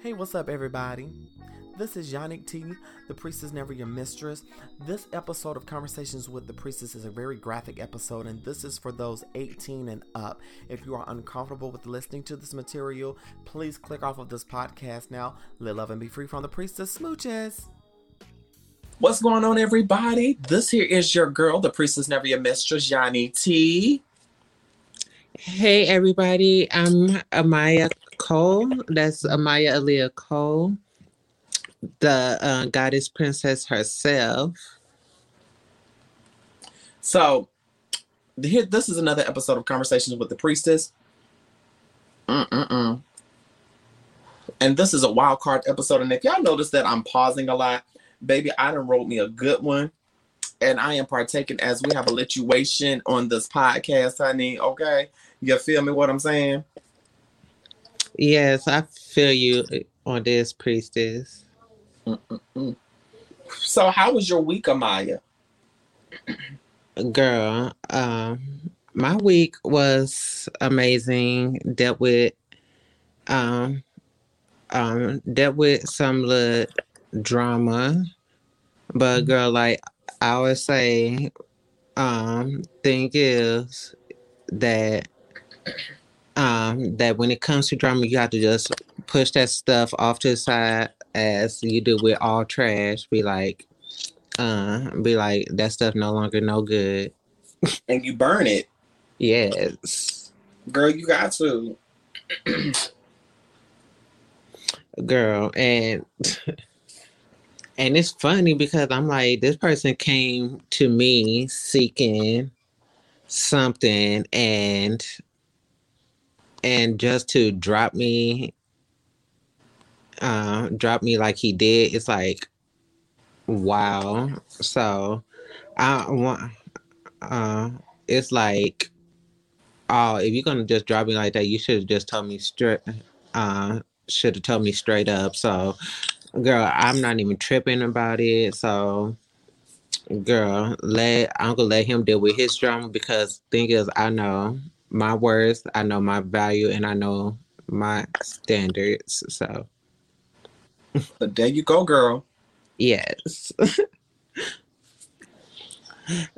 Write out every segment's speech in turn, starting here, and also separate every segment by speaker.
Speaker 1: Hey, what's up, everybody? This is Yannick T, The Priest is Never Your Mistress. This episode of Conversations with the Priestess is a very graphic episode, and this is for those 18 and up. If you are uncomfortable with listening to this material, please click off of this podcast now. Live love and be free from the priestess smooches.
Speaker 2: What's going on, everybody? This here is your girl, The Priestess Never Your Mistress, Yanni T.
Speaker 3: Hey everybody, I'm Amaya Cole. That's Amaya Aaliyah Cole, the uh, goddess princess herself.
Speaker 2: So, here, this is another episode of Conversations with the Priestess. Mm-mm-mm. And this is a wild card episode. And if y'all notice that I'm pausing a lot, baby, I done wrote me a good one. And I am partaking as we have a lituation on this podcast, honey. Okay. You feel me what I'm saying?
Speaker 3: Yes, I feel you on this, priestess.
Speaker 2: Mm-mm-mm. So, how was your week, Amaya?
Speaker 3: Girl, um, my week was amazing. Dealt with um um dealt with some little drama. But girl, like I would say, um, thing is that um that when it comes to drama, you have to just push that stuff off to the side as you do with all trash. Be like, uh, be like that stuff no longer no good.
Speaker 2: And you burn it.
Speaker 3: Yes,
Speaker 2: Girl, you got to.
Speaker 3: girl, and and it's funny because I'm like, this person came to me seeking something and and just to drop me uh drop me like he did it's like wow. So i want uh it's like oh if you're gonna just drop me like that you should have just told me straight uh should have told me straight up. So girl i'm not even tripping about it. So girl let i'm gonna let him deal with his drama because thing is i know my worth i know my value and i know my standards so
Speaker 2: But there you go, girl.
Speaker 3: yes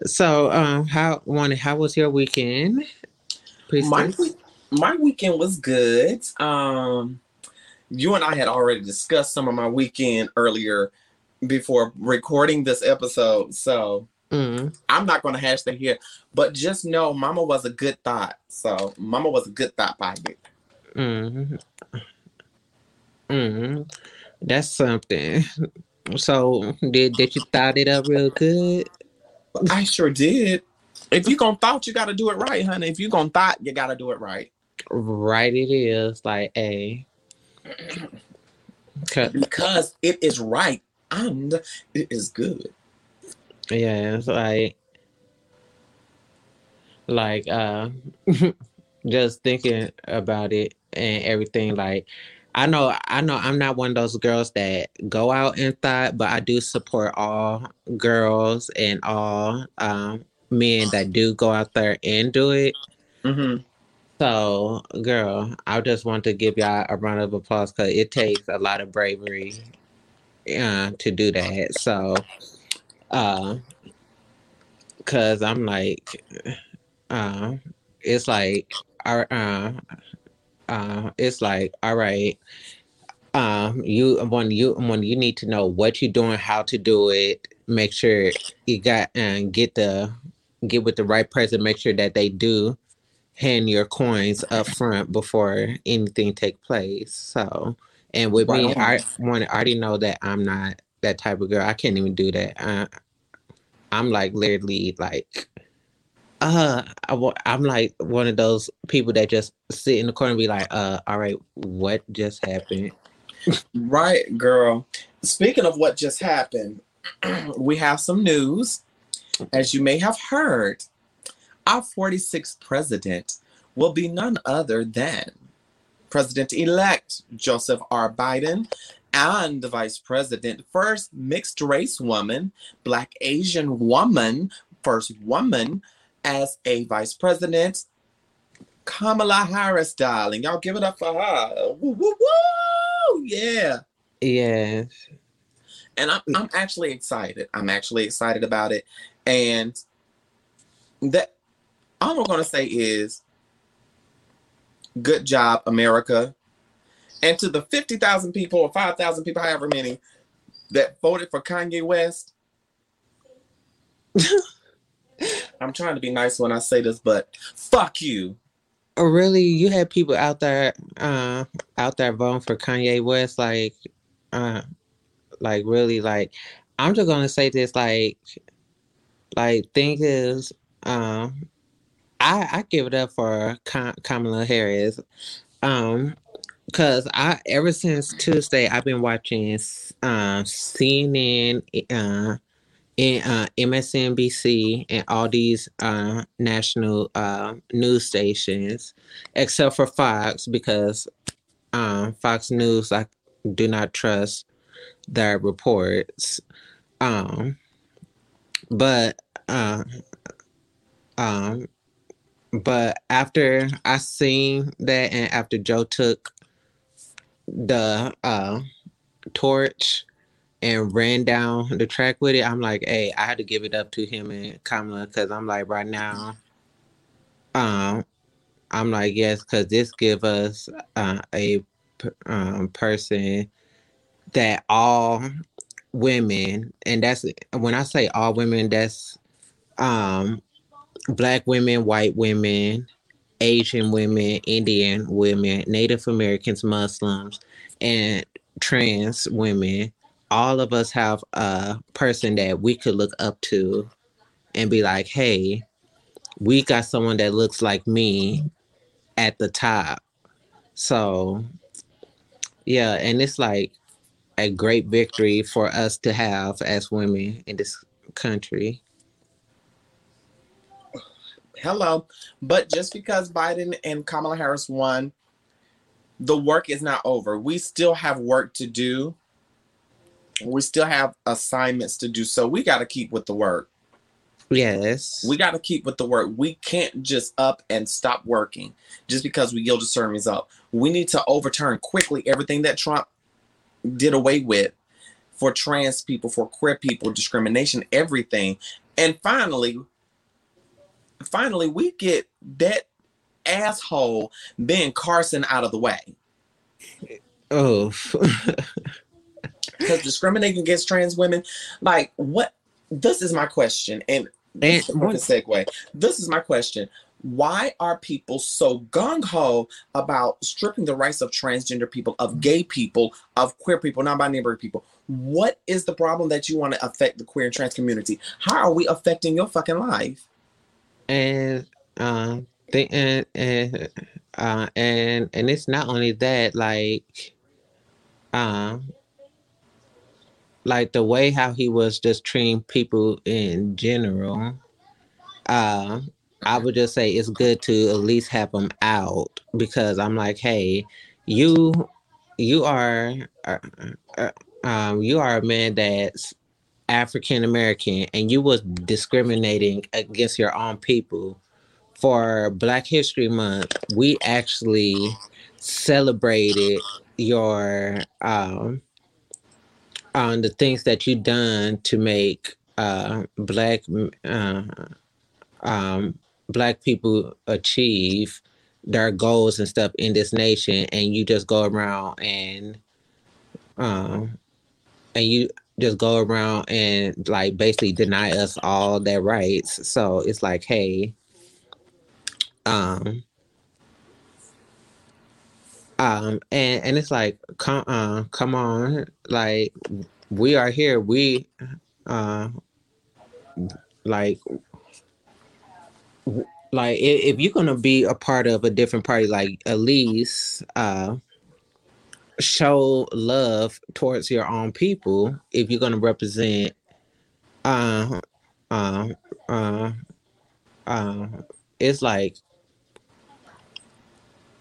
Speaker 3: so um how one how was your weekend
Speaker 2: My my weekend was good. Um, you and I had already discussed some of my weekend earlier before recording this episode, so
Speaker 3: mm,
Speaker 2: I'm not going to hash that here. But just know, Mama was a good thought. So Mama was a good thought by you.
Speaker 3: mm, mm. that's something so did did you thought it up real good
Speaker 2: I sure did. If you gonna thought, you got to do it right, honey. If you gonna thought, you got to do it right
Speaker 3: right it is like a
Speaker 2: because it is right and it is good.
Speaker 3: Yeah, it's like like uh just thinking about it and everything like I know I know I'm not one of those girls that go out and thought, but I do support all girls and all um men that do go out there and do it.
Speaker 2: Mm-hmm.
Speaker 3: So, girl, I just want to give y'all a round of applause because it takes a lot of bravery uh, to do that. So, uh, cause I'm like, uh, it's like, uh, uh, it's like, all right, um, you when you when you need to know what you're doing, how to do it, make sure you got and get the get with the right person, make sure that they do hand your coins up front before anything take place. So, and with
Speaker 2: Right
Speaker 3: me,
Speaker 2: on.
Speaker 3: I want I already know that I'm not that type of girl. I can't even do that. I, I'm like literally like, uh, I, I'm like one of those people that just sit in the corner and be like, uh, all right, what just happened?
Speaker 2: Right, girl. Speaking of what just happened, we have some news. As you may have heard, our 46th president will be none other than President elect Joseph R. Biden and the Vice President, first mixed race woman, Black Asian woman, first woman as a Vice President, Kamala Harris, darling. Y'all give it up for her. Woo, woo, woo! Yeah.
Speaker 3: Yes.
Speaker 2: And I'm I'm actually excited. I'm actually excited about it. And that all I'm gonna say is good job, America. And to the 50,000 people or 5,000 people, however many, that voted for Kanye West, I'm trying to be nice when I say this, but fuck you.
Speaker 3: Oh, really? You had people out there, uh, out there voting for Kanye West, like, uh, like really, like, I'm just gonna say this, like, like, thing is, um, I I give it up for Kamala Harris, um, cause I ever since Tuesday I've been watching, uh, CNN, uh in uh, MSNBC and all these uh, national uh, news stations, except for Fox, because um, Fox News I do not trust their reports. Um, but uh, um, but after I seen that, and after Joe took the uh, torch and ran down the track with it, I'm like, hey, I had to give it up to him and Kamala because I'm like, right now, um, I'm like, yes, because this give us uh, a um, person that all women, and that's when I say all women, that's um, black women, white women, Asian women, Indian women, Native Americans, Muslims, and trans women all of us have a person that we could look up to and be like, hey, we got someone that looks like me at the top. So, yeah, and it's like a great victory for us to have as women in this country.
Speaker 2: Hello. But just because Biden and Kamala Harris won, the work is not over. We still have work to do we still have assignments to do. So we got to keep with the work.
Speaker 3: Yes.
Speaker 2: We got to keep with the work. We can't just up and stop working just because we yield a certain result. We need to overturn quickly everything that Trump did away with for trans people, for queer people, discrimination, everything. And finally, finally, we get that asshole Ben Carson out of the way.
Speaker 3: Oh.
Speaker 2: because discriminating against trans women, like what? This is my question, and, and what a segue. This is my question. Why are people so gung ho about stripping the rights of transgender people, of gay people, of queer people, non-binary people? What is the problem that you want to affect the queer and trans community? How are we affecting your fucking life?
Speaker 3: And uh, they, and and uh, and and it's not only that, like, um, like the way how he was just treating people in general, uh, I would just say it's good to at least have them out because I'm like, hey, you, you are, uh, uh, um, you are a man that's African American, and you was discriminating against your own people. For Black History Month, we actually celebrated your um on the things that you've done to make uh, black uh, um, black people achieve their goals and stuff in this nation, and you just go around and um, and you just go around and like basically deny us all their rights. So it's like, hey, um, um, and and it's like, come, uh, come on, like we are here. We, uh, like, like if, if you're gonna be a part of a different party, like at least, uh, show love towards your own people. If you're gonna represent, uh, uh, uh, uh, it's like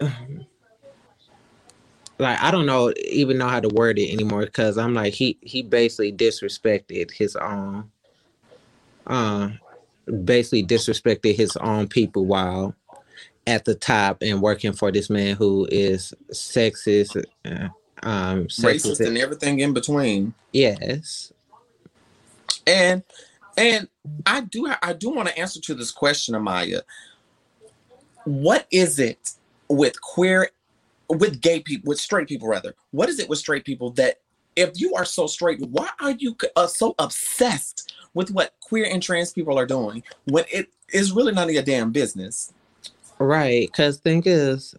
Speaker 3: like I don't know even know how to word it anymore because I'm like he he basically disrespected his own uh basically disrespected his own people while at the top and working for this man who is sexist uh, um sexual
Speaker 2: racist and everything in between.
Speaker 3: yes.
Speaker 2: And and I do I do want to answer to this question, Amaya. What is it with queer with gay people with straight people rather? What is it with straight people that if you are so straight, why are you uh, so obsessed with what queer and trans people are doing when it is really none of your damn business?
Speaker 3: Right, cause thing is,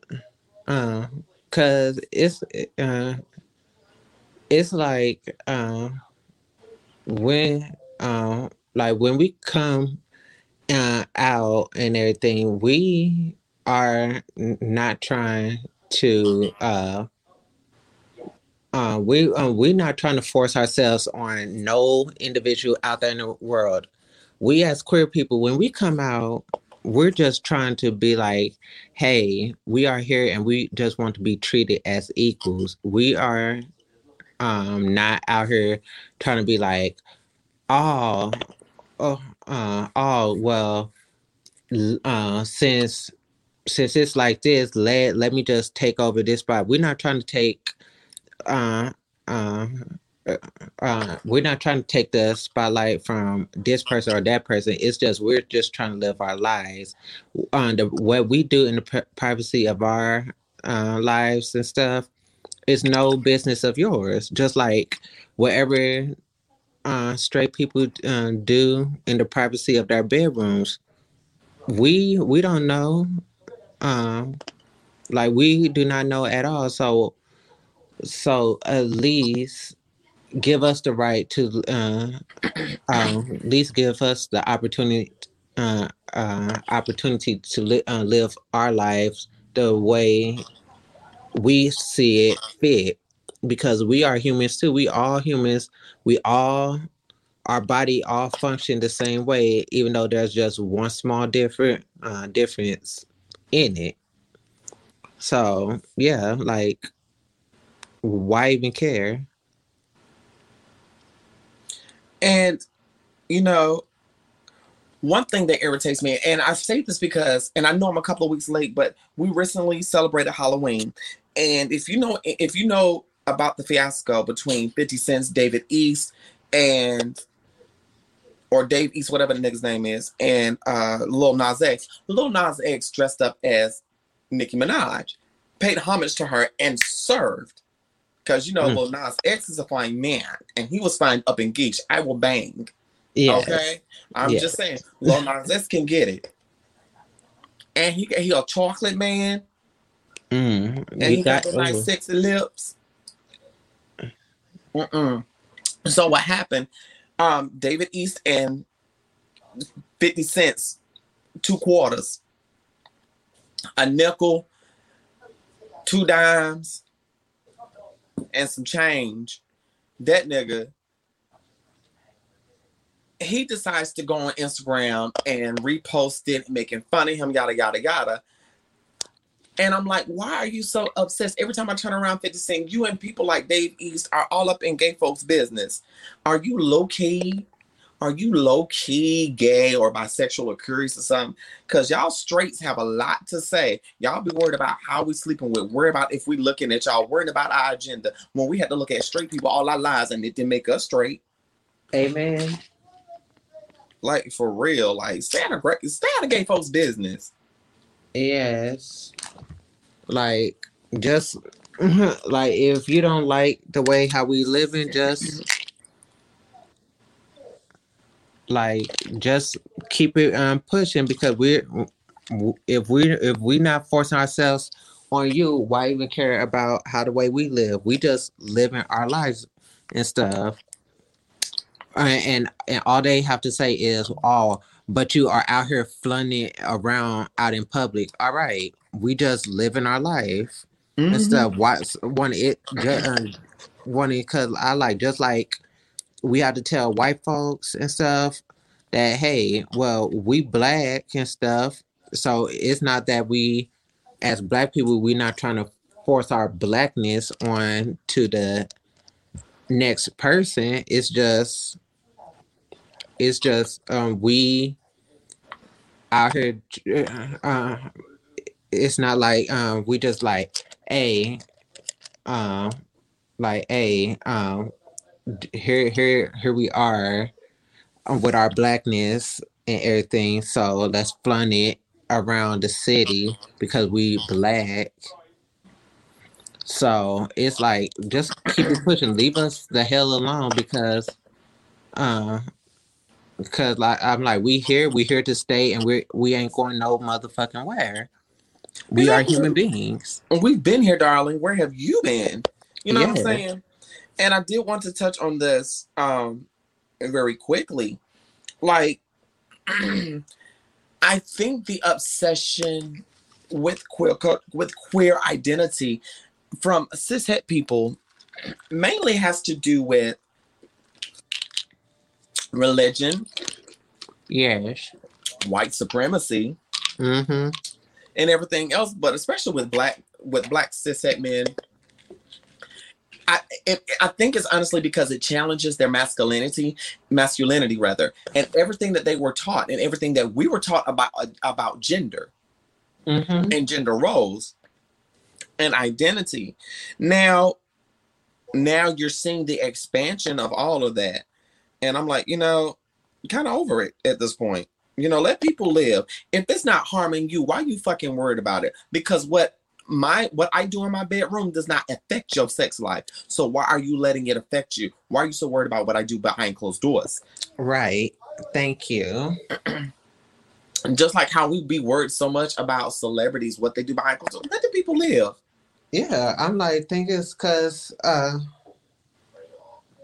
Speaker 3: uh, cause it's uh, it's like uh, when uh, like when we come uh, out and everything, we are n- not trying to uh, uh, we uh, we're not trying to force ourselves on no individual out there in the world. We as queer people, when we come out, we're just trying to be like, hey, we are here and we just want to be treated as equals. We are um not out here trying to be like, oh, oh, uh, oh, well, uh, since since it's like this, let let me just take over this spot. We're not trying to take uh uh uh, uh, we're not trying to take the spotlight from this person or that person. It's just we're just trying to live our lives. On what we do in the pri- privacy of our uh, lives and stuff is no business of yours. Just like whatever uh, straight people uh, do in the privacy of their bedrooms, we we don't know. Um, like we do not know at all. So so at least give us the right to uh, um, at least give us the opportunity uh, uh, opportunity to li- uh, live our lives the way we see it fit. Because we are humans too. We all humans. We all our body all function the same way even though there's just one small different uh, difference in it. So yeah like why even care
Speaker 2: And you know, one thing that irritates me, and I say this because, and I know I'm a couple of weeks late, but we recently celebrated Halloween. And if you know, if you know about the fiasco between 50 Cent's David East and or Dave East, whatever the nigga's name is, and uh Lil Nas X, Lil Nas X dressed up as Nicki Minaj, paid homage to her and served. Because you know,
Speaker 3: Mm.
Speaker 2: Lil Nas X is a fine man, and he was fine up in Geech. I will bang.
Speaker 3: yeah
Speaker 2: Okay, I'm just saying, Lil Nas X can get it, and he he a chocolate man,
Speaker 3: mm,
Speaker 2: and
Speaker 3: we
Speaker 2: he got,
Speaker 3: got
Speaker 2: the nice
Speaker 3: ooh.
Speaker 2: sexy lips. Mm-mm. So what happened? Um, David East and Fifty Cents, two quarters, a nickel, two dimes, and some change. That nigga he decides to go on Instagram and repost it, making fun of him, yada yada yada. And I'm like, why are you so obsessed? Every time I turn around 50 Cent, you and people like Dave East are all up in gay folks' business. Are you low key? Are you low key gay or bisexual or curious or something? Because y'all straights have a lot to say. Y'all be worried about how we sleeping with, worried about if we looking at y'all, worried about our agenda. When we had to look at straight people all our lives and it didn't make us straight.
Speaker 3: amen
Speaker 2: Like for real, like stay out of stay out of gay folks' business.
Speaker 3: Yes. Like just like if you don't like the way how we living, just like just keep it um pushing because we're if we if we not forcing ourselves on you, why even care about how the way we live? We just living our lives and stuff. And and, and all they have to say is, "Oh, but you are out here flaunting around out in public." All right, we just living our life
Speaker 2: Mm-hmm.
Speaker 3: and stuff. Why one it just um, one because I like just like we have to tell white folks and stuff that hey, well, we black and stuff, so it's not that we as black people we're not trying to force our blackness on to the next person. It's just it's just um we out here uh, it's not like um we just like hey um like, hey, um, here, here, here we are with our blackness and everything. So let's flaunt it around the city because we black. So it's like just keep it pushing. Leave us the hell alone because uh because like I'm like we here, we here to stay and we we ain't going no motherfucking where. We are human beings.
Speaker 2: We've been here, darling. Where have you been? You know what I'm saying? And I did want to touch on this um very quickly. Like I think the obsession with queer with queer identity from cishet people mainly has to do with religion,
Speaker 3: Yes.
Speaker 2: white supremacy,
Speaker 3: Mm-hmm.
Speaker 2: and everything else, but especially with black with black cishet men. I it, I think it's honestly because it challenges their masculinity, masculinity rather, and everything that they were taught and everything that we were taught about about gender
Speaker 3: Mm-hmm.
Speaker 2: and gender roles and identity. Now, now you're seeing the expansion of all of that, and I'm like, you know, kind of over it at this point. You know, let people live. If it's not harming you, why you fucking worried about it? Because what my what I do in my bedroom does not affect your sex life. So why are you letting it affect you? Why are you so worried about what I do behind closed doors?
Speaker 3: Right. Thank you.
Speaker 2: Just like how we be worried so much about celebrities, what they do behind closed doors, let the people live.
Speaker 3: Yeah, I'm like think it's cause uh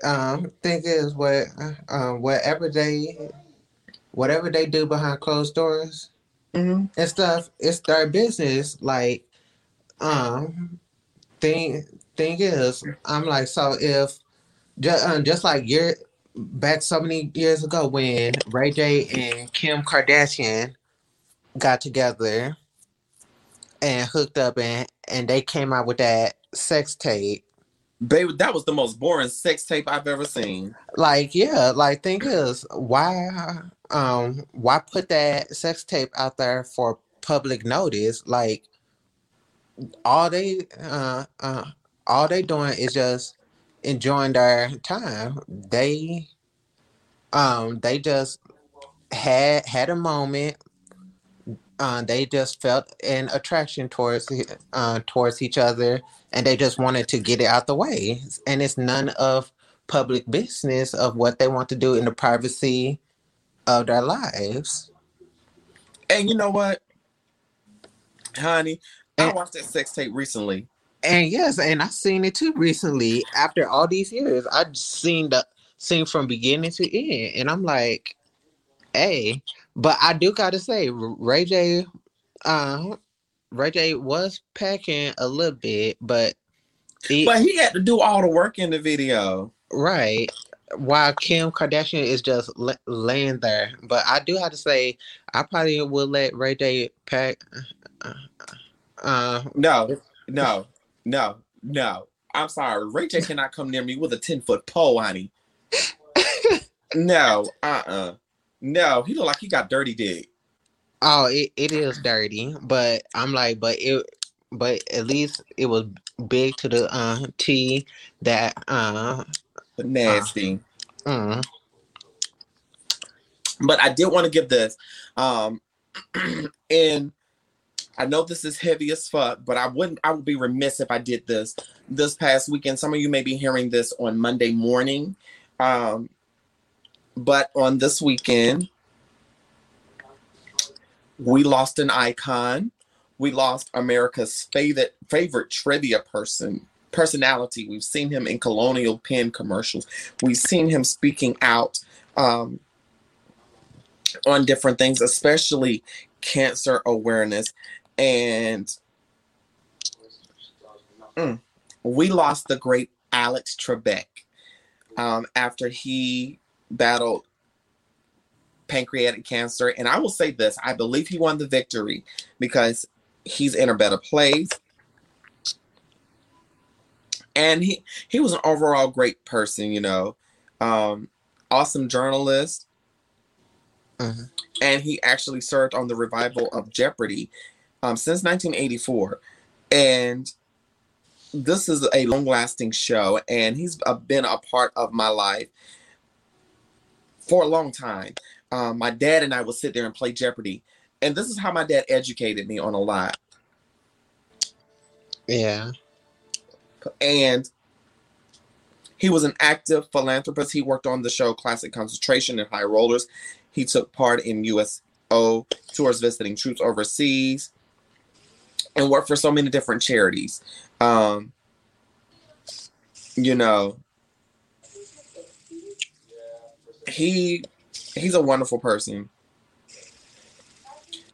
Speaker 3: um think is what uh, whatever they whatever they do behind closed doors
Speaker 2: hmm
Speaker 3: and stuff, it's their business. Like um thing thing is I'm like so if just um, just like year back so many years ago when Ray J and Kim Kardashian got together and hooked up and and they came out with that sex tape.
Speaker 2: Baby, that was the most boring sex tape I've ever seen.
Speaker 3: Like yeah, like thing is why um why put that sex tape out there for public notice? Like all they uh uh all they doing is just enjoying their time. They um they just had had a moment. Uh, they just felt an attraction towards uh, towards each other, and they just wanted to get it out the way. And it's none of public business of what they want to do in the privacy of their lives.
Speaker 2: And you know what, honey? I watched that sex tape recently.
Speaker 3: And yes, and I've seen it too recently. After all these years, I've seen the seen from beginning to end, and I'm like, hey. But I do gotta say, Ray J, uh, Ray J was packing a little bit, but it,
Speaker 2: But he had to do all the work in the video.
Speaker 3: right. While Kim Kardashian is just la- laying there, but I do have to say, I probably would let Ray J pack. Uh, uh,
Speaker 2: No, no, no, no. I'm sorry. Ray J cannot come near me with a 10 foot pole, honey. No, uh uh No, he look like he got dirty dick.
Speaker 3: Oh, it, it is dirty, but I'm like, but it, but at least it was big to the uh T that uh,
Speaker 2: Nasty.
Speaker 3: mm,
Speaker 2: but I did want to give this. Um, and I know this is heavy as fuck, but I wouldn't. I would be remiss if I did this this past weekend. Some of you may be hearing this on Monday morning, um, but on this weekend, we lost an icon. We lost America's favorite favorite trivia person personality. We've seen him in Colonial Penn commercials. We've seen him speaking out. Um, on different things, especially cancer awareness. And mm, we lost the great Alex Trebek um, after he battled pancreatic cancer. And I will say this I believe he won the victory because he's in a better place. And he, he was an overall great person, you know, um, awesome journalist
Speaker 3: mhm.
Speaker 2: and he actually served on the revival of Jeopardy um, since 1984. And this is a long lasting show, and he's been a part of my life for a long time. Um, my dad and I would sit there and play Jeopardy, and this is how my dad educated me on a lot.
Speaker 3: Yeah.
Speaker 2: And he was an active philanthropist. He worked on the show Classic Concentration and High Rollers. He took part in USO tours visiting troops overseas and work for so many different charities. Um, you know, he he's a wonderful person.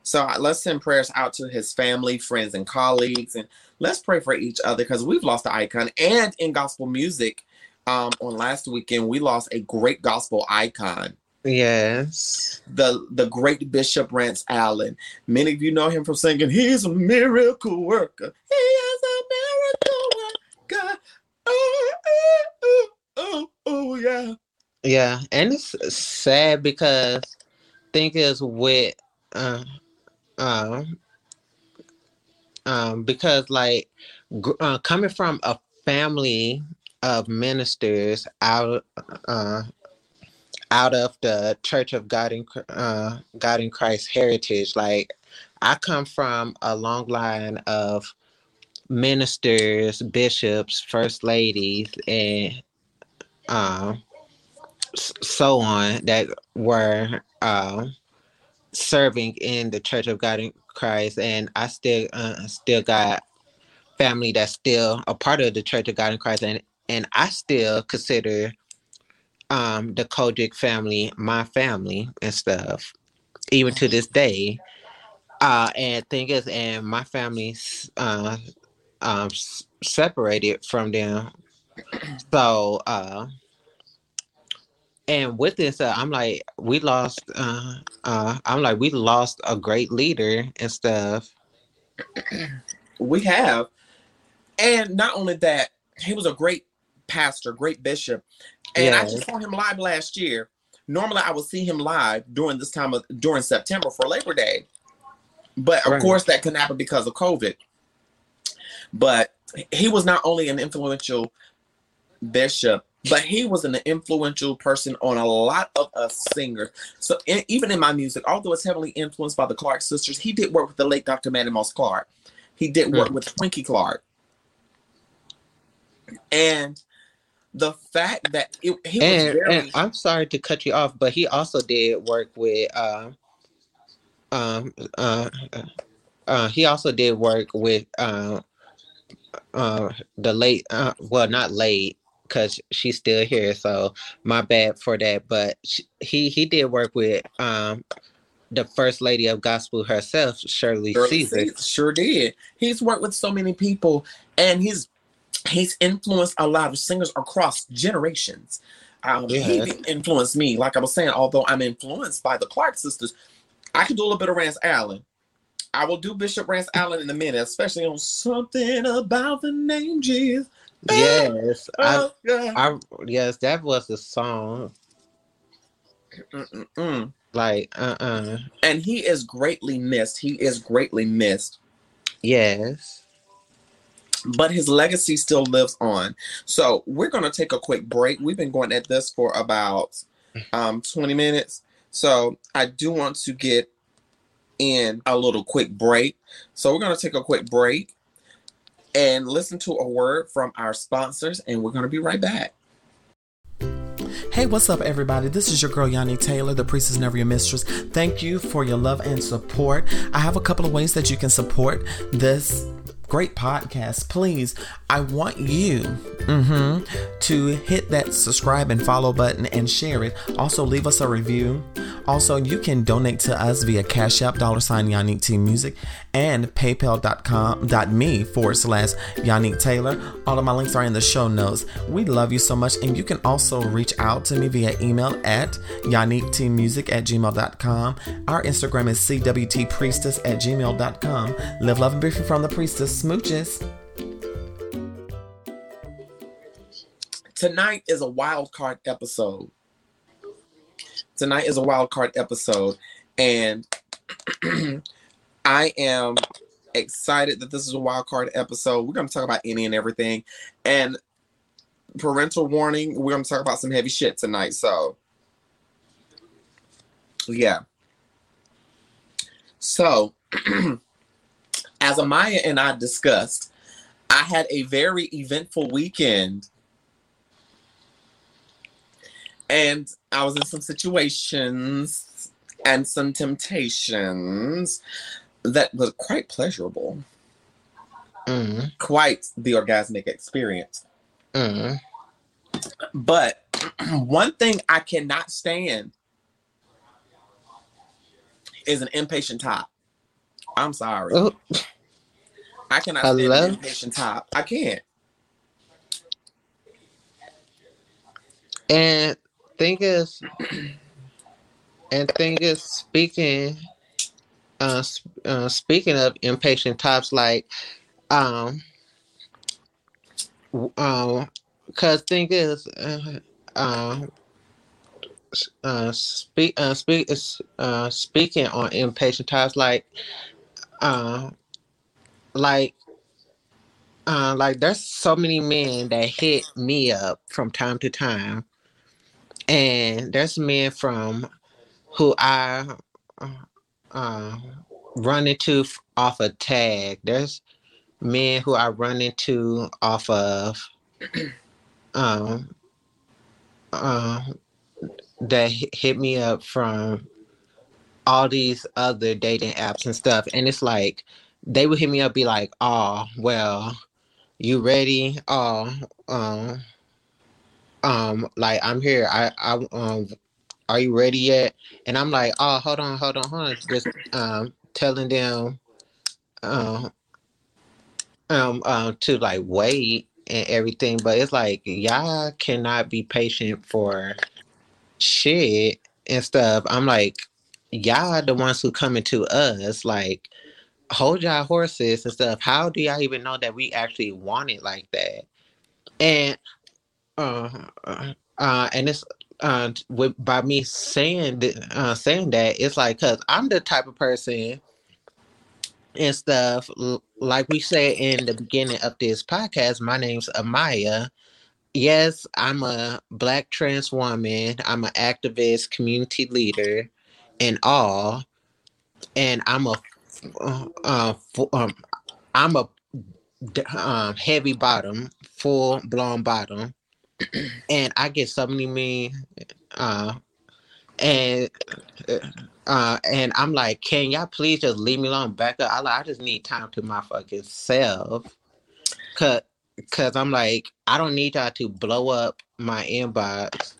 Speaker 2: So let's send prayers out to his family, friends, and colleagues, and let's pray for each other because we've lost an icon. And in gospel music, um, on last weekend, we lost a great gospel icon.
Speaker 3: Yes.
Speaker 2: The the great Bishop Rance Allen. Many of you know him from singing, He's a miracle worker. He is a miracle worker. Oh, oh, oh, oh, oh yeah.
Speaker 3: Yeah, and it's sad because think is with uh, um um because like uh, coming from a family of ministers out uh out of the Church of God in uh, God in Christ heritage. Like I come from a long line of ministers, bishops, first ladies, and um, so on that were uh, serving in the Church of God in Christ, and I still uh, still got family that's still a part of the Church of God in Christ, and and I still consider um the COGIC family my family and stuff, even to this day. Uh, and thing is, and my family's uh, um, separated from them, so uh, and with this, uh, I'm like, we lost. Uh, uh, I'm like, we lost a great leader and stuff.
Speaker 2: we have, and not only that, he was a great pastor, great bishop, and yes. I just saw him live last year. Normally, I would see him live during this time of during September for Labor Day, but of right. course that couldn't happen because of COVID. But he was not only an influential bishop, but he was an influential person on a lot of us singers. So in, even in my music, although it's heavily influenced by the Clark sisters, he did work with the late Dr. Mattie Moss Clark. He did work mm. with Twinkie Clark. And the fact that it, he
Speaker 3: and,
Speaker 2: was very...
Speaker 3: and I'm sorry to cut you off, but he also did work with uh, um uh, uh he also did work with uh uh the late uh well not late because she's still here. So my bad for that. But she, he he did work with um the first lady of gospel herself, Shirley, Shirley Caesar.
Speaker 2: Sure did. He's worked with so many people, and he's he's influenced a lot of singers across generations. Um, yeah. He influenced me, like I was saying. Although I'm influenced by the Clark sisters, I can do a little bit of Rance Allen. I will do Bishop Rance Allen in a minute, especially on something about the name Jesus.
Speaker 3: Yes, I, I, yes, that was the song. Mm-mm-mm. Like, uh, uh-uh. uh
Speaker 2: And he is greatly missed. He is greatly missed.
Speaker 3: Yes.
Speaker 2: But his legacy still lives on. So we're gonna take a quick break. We've been going at this for about um 20 minutes. So I do want to get in a little quick break. So we're gonna take a quick break and listen to a word from our sponsors, and we're going to be right back.
Speaker 1: Hey, what's up, everybody? This is your girl Yanni Taylor, the priest is never your mistress. Thank you for your love and support. I have a couple of ways that you can support this great podcast. Please, I want you mm-hmm, to hit that subscribe and follow button and share it. Also, leave us a review. Also, you can donate to us via Cash App, dollar sign Yannick T Music, and paypal.com me forward slash Yannick Taylor. All of my links are in the show notes. We love you so much, and you can also reach out to me via email at yannicktmusic at gmail.com. Our Instagram is cwtpriestess at gmail.com. Live, love, and be free from the priestess. Smooches.
Speaker 2: Tonight is a wild card episode tonight is a wild card episode, and I am excited that this is a wild card episode. We're going to talk about any and everything. And parental warning, we're going to talk about some heavy shit tonight. So, yeah. So, as Amaya and I discussed, I had a very eventful weekend. And I was in some situations and some temptations that was quite pleasurable.
Speaker 3: Mm,
Speaker 2: Quite the orgasmic experience.
Speaker 3: mm.
Speaker 2: But one thing I cannot stand is an impatient top. I'm sorry.
Speaker 3: Oh,
Speaker 2: I cannot stand
Speaker 3: Hello?
Speaker 2: impatient top. I can't.
Speaker 3: and thing is, and thing is, speaking, uh, uh, speaking of impatient tops, like, um, um, cause thing is, uh, um, uh, speak, uh, speak, is uh, speaking on impatient tops, like, uh, like. Uh, like there's so many men that hit me up from time to time and there's men from who I uh, uh, run into off a tag. There's men who I run into off of um uh, that hit me up from all these other dating apps and stuff, and it's like they would hit me up, be like, "Oh, well, you ready? Oh, um." um like i'm here i i um are you ready yet and i'm like oh hold on hold on hold on just um telling them um um uh, to like wait and everything but it's like y'all cannot be patient for shit and stuff i'm like y'all the ones who coming to us like hold y'all horses and stuff how do y'all even know that we actually want it like that and uh, uh, and it's uh, with by me saying uh, saying that it's like because I'm the type of person and stuff like we said in the beginning of this podcast. My name's Amaya. Yes, I'm a black trans woman. I'm an activist, community leader, and all. And I'm a uh, uh, fu- um, I'm a um, heavy bottom, full blown bottom and I get so many uh, and uh, uh, and I'm like, can y'all please just leave me alone, back up? I like, I just need time to my fucking self, cause, cause I'm like, I don't need y'all to blow up my inbox,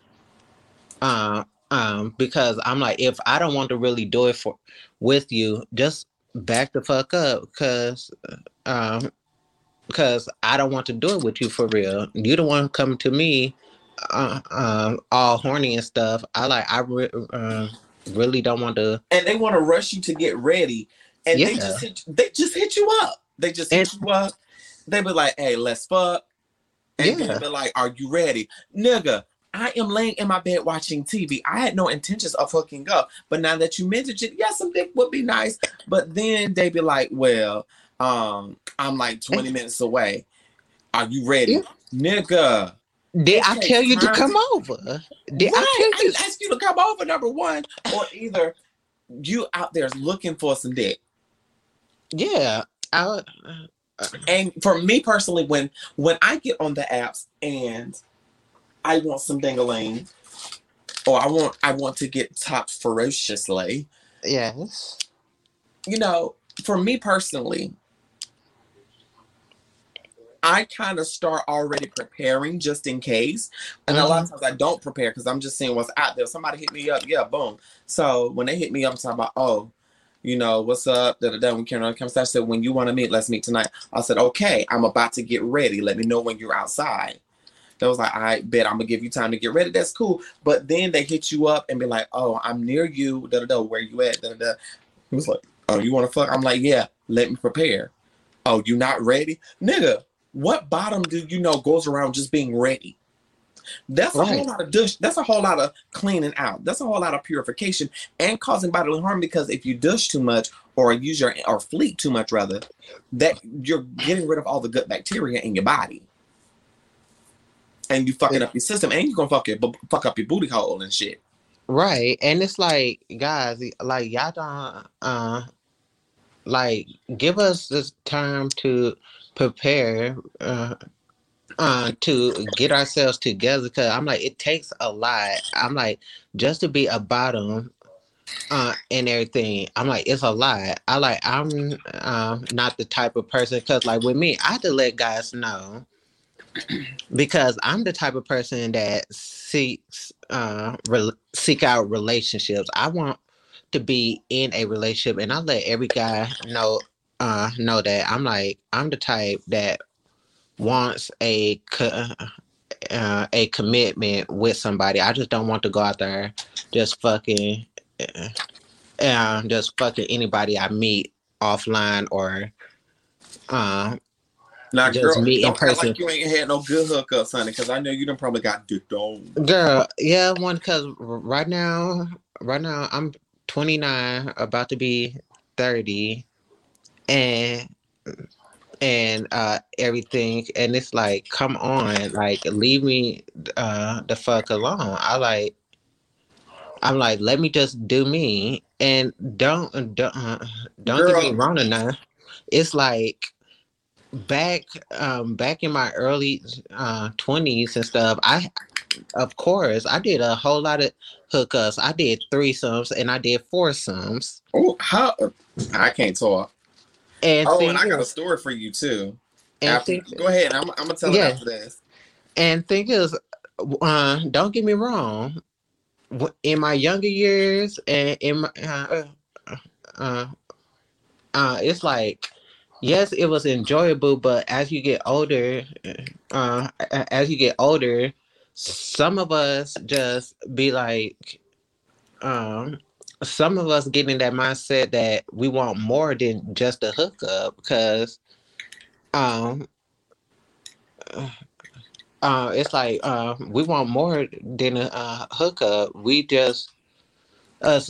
Speaker 3: um, um, because I'm like, if I don't want to really do it for with you, just back the fuck up, cause, um, because I don't want to do it with you for real. You the one coming to me, uh, um, all horny and stuff. I like. I re- uh, really don't want to.
Speaker 2: And they want to rush you to get ready. And they just hit they just hit you up. They just hit
Speaker 3: And-
Speaker 2: you up. They be like, hey, let's fuck. And
Speaker 3: Yeah.
Speaker 2: they be like, are you ready? Nigga, I am laying in my bed watching TV. I had no intentions of hooking up. But now that you mentioned it, yes, some dick would be nice. But then they be like, well, um, I'm like 20 minutes away. Are you ready? Nigga.
Speaker 3: Did I tell you to come over? Did
Speaker 2: Right.
Speaker 3: I tell you?
Speaker 2: ask you to come over, number one. Or either you out there looking for some dick.
Speaker 3: Yeah. I,
Speaker 2: And for me personally, when when I get on the apps and I want some dingaling, or I want I want to get top ferociously,
Speaker 3: yes.
Speaker 2: you know, for me personally, I kind of start already preparing just in case. And a lot of mm-hmm. times I don't prepare because I'm just seeing what's out there. Somebody hit me up, yeah, boom. So when they hit me up, I'm talking about, oh, you know, what's up? Da da da. When Karen comes, I said, when you want to meet, let's meet tonight. I said, okay, I'm about to get ready. Let me know when you're outside. They was like, I bet I'm gonna give you time to get ready. That's cool. But then they hit you up and be like, oh, I'm near you. Da da da. Where you at? Da da da. He was like, oh, you want to fuck? I'm like, yeah. Let me prepare. Oh, you not ready, nigga? What bottom do you know goes around just being ready? That's a whole lot of douche. That's a whole lot of cleaning out. That's a whole lot of purification and causing bodily harm because if you douche too much or use your or fleet too much rather, that you're getting rid of all the gut bacteria in your body. And you fucking up your system and you're gonna fuck bu- fuck up your booty hole and shit.
Speaker 3: Right. And it's like, guys, like y'all don't uh like give us this time to prepare uh uh to get ourselves together because I'm like it takes a lot. I'm like just to be a bottom uh and everything. I'm like it's a lot. I like I'm uh, not the type of person because like with me, I had to let guys know because I'm the type of person that seeks uh rel seek out relationships. I want to be in a relationship, and I let every guy know uh know that I'm like I'm the type that wants a co- uh, a commitment with somebody. I just don't want to go out there just fucking uh, just fucking anybody I meet offline or uh
Speaker 2: Now,
Speaker 3: Just
Speaker 2: girl,
Speaker 3: meet in person.
Speaker 2: like you ain't had no good hookups, honey, because I know you done probably got dicked on.
Speaker 3: Girl, yeah, one because right now, right now I'm 29, about to be 30, and and uh everything, and it's like, come on, like leave me uh the fuck alone. I like, I'm like, let me just do me, and don't don't uh, don't get me
Speaker 2: Girl.
Speaker 3: wrong enough. It's like back um back in my early uh 20s and stuff i of course i did a whole lot of hookups i did threesomes and i did foursomes
Speaker 2: Oh, how? I can't talk.
Speaker 3: and
Speaker 2: Oh, and I got a story for you too.
Speaker 3: and
Speaker 2: After,
Speaker 3: thing,
Speaker 2: go ahead. I'm, I'm gonna tell
Speaker 3: Yeah.
Speaker 2: it after this.
Speaker 3: and thing is uh don't get me wrong in my younger years and in my uh, uh, uh it's like yes it was enjoyable but as you get older uh as you get older some of us just be like um some of us get in that mindset that we want more than just a hookup because um uh it's like uh we want more than a uh, hookup. We just us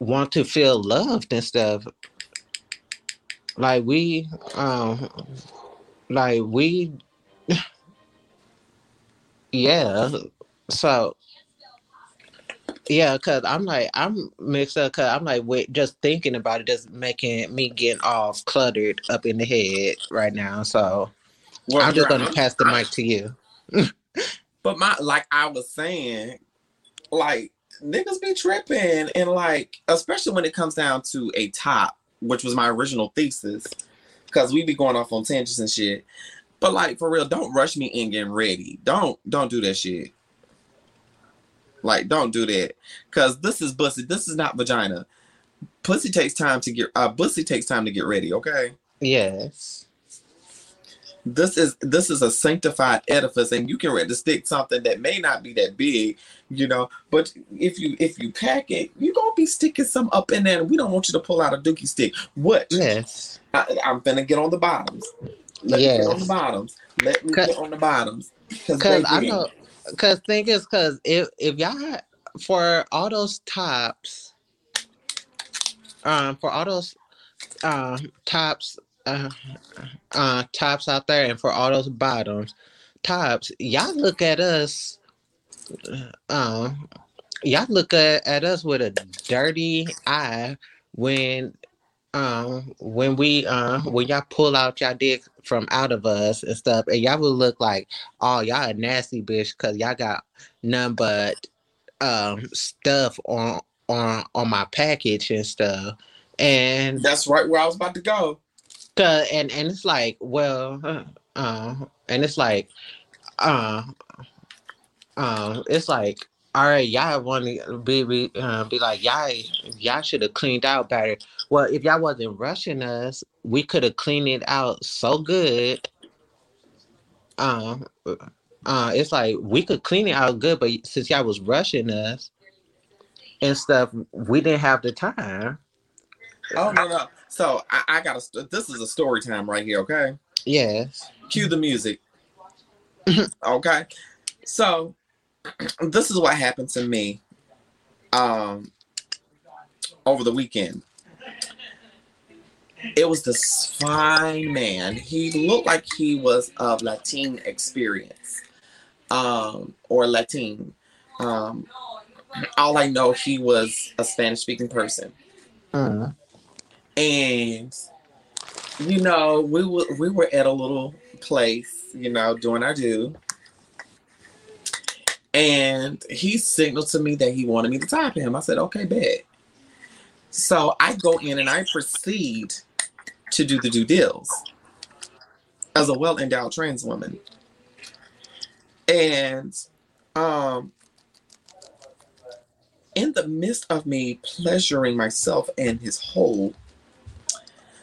Speaker 3: want to feel loved and stuff like we um like we yeah. So yeah because i'm like i'm mixed up because i'm like wait just thinking about it just making me getting all cluttered up in the head right now. So
Speaker 2: Well,
Speaker 3: i'm just gonna
Speaker 2: I'm-
Speaker 3: pass the
Speaker 2: I-
Speaker 3: mic to you.
Speaker 2: But my, like I was saying, like niggas be tripping, and like especially when it comes down to a top, which was my original thesis, because we be going off on tangents and shit. But like for real, don't rush me in getting ready. Don't don't do that shit. Like don't do that, cause this is pussy. This is not vagina. Pussy takes time to get. Uh, pussy takes time to get ready. Okay.
Speaker 3: yes
Speaker 2: this is this is a sanctified edifice and you can ready to stick something that may not be that big you know but if you if you pack it you're gonna be sticking some up in there and we don't want you to pull out a dookie stick. What?
Speaker 3: Yes.
Speaker 2: I, i'm gonna get on the bottoms. Let me get on the bottoms. Let me get on the bottoms.
Speaker 3: Cause I know, cause thing is, cause if if y'all had- for all those tops, um, for all those um tops, uh, uh, tops out there, and for all those bottoms, tops, y'all look at us, um, y'all look at, at us with a dirty eye when. Um, when we uh when y'all pull out y'all dick from out of us and stuff, and y'all will look like oh y'all a nasty bitch because y'all got none but um stuff on on on my package and stuff and
Speaker 2: that's right where i was about to go
Speaker 3: cause, and and it's like well uh, uh and it's like uh uh it's like all right y'all want to be be, uh, be like y'all y'all should have cleaned out better. Well if y'all wasn't rushing us we could have cleaned it out so good. Um uh it's like we could clean it out good but since y'all was rushing us and stuff we didn't have the time.
Speaker 2: Oh no no so i, I gotta this is a story time right here okay
Speaker 3: yes
Speaker 2: cue the music okay So this is what happened to me um over the weekend. It was this fine man. He looked like he was of Latin experience. Um or Latin. Um all I know he was a Spanish speaking person.
Speaker 3: Mm.
Speaker 2: And you know, we were we were at a little place, you know, doing our due. And he signaled to me that he wanted me to tap him. I said, okay, bet. So I go in and I proceed to do the due deals as a well endowed trans woman. And um in the midst of me pleasuring myself and his whole,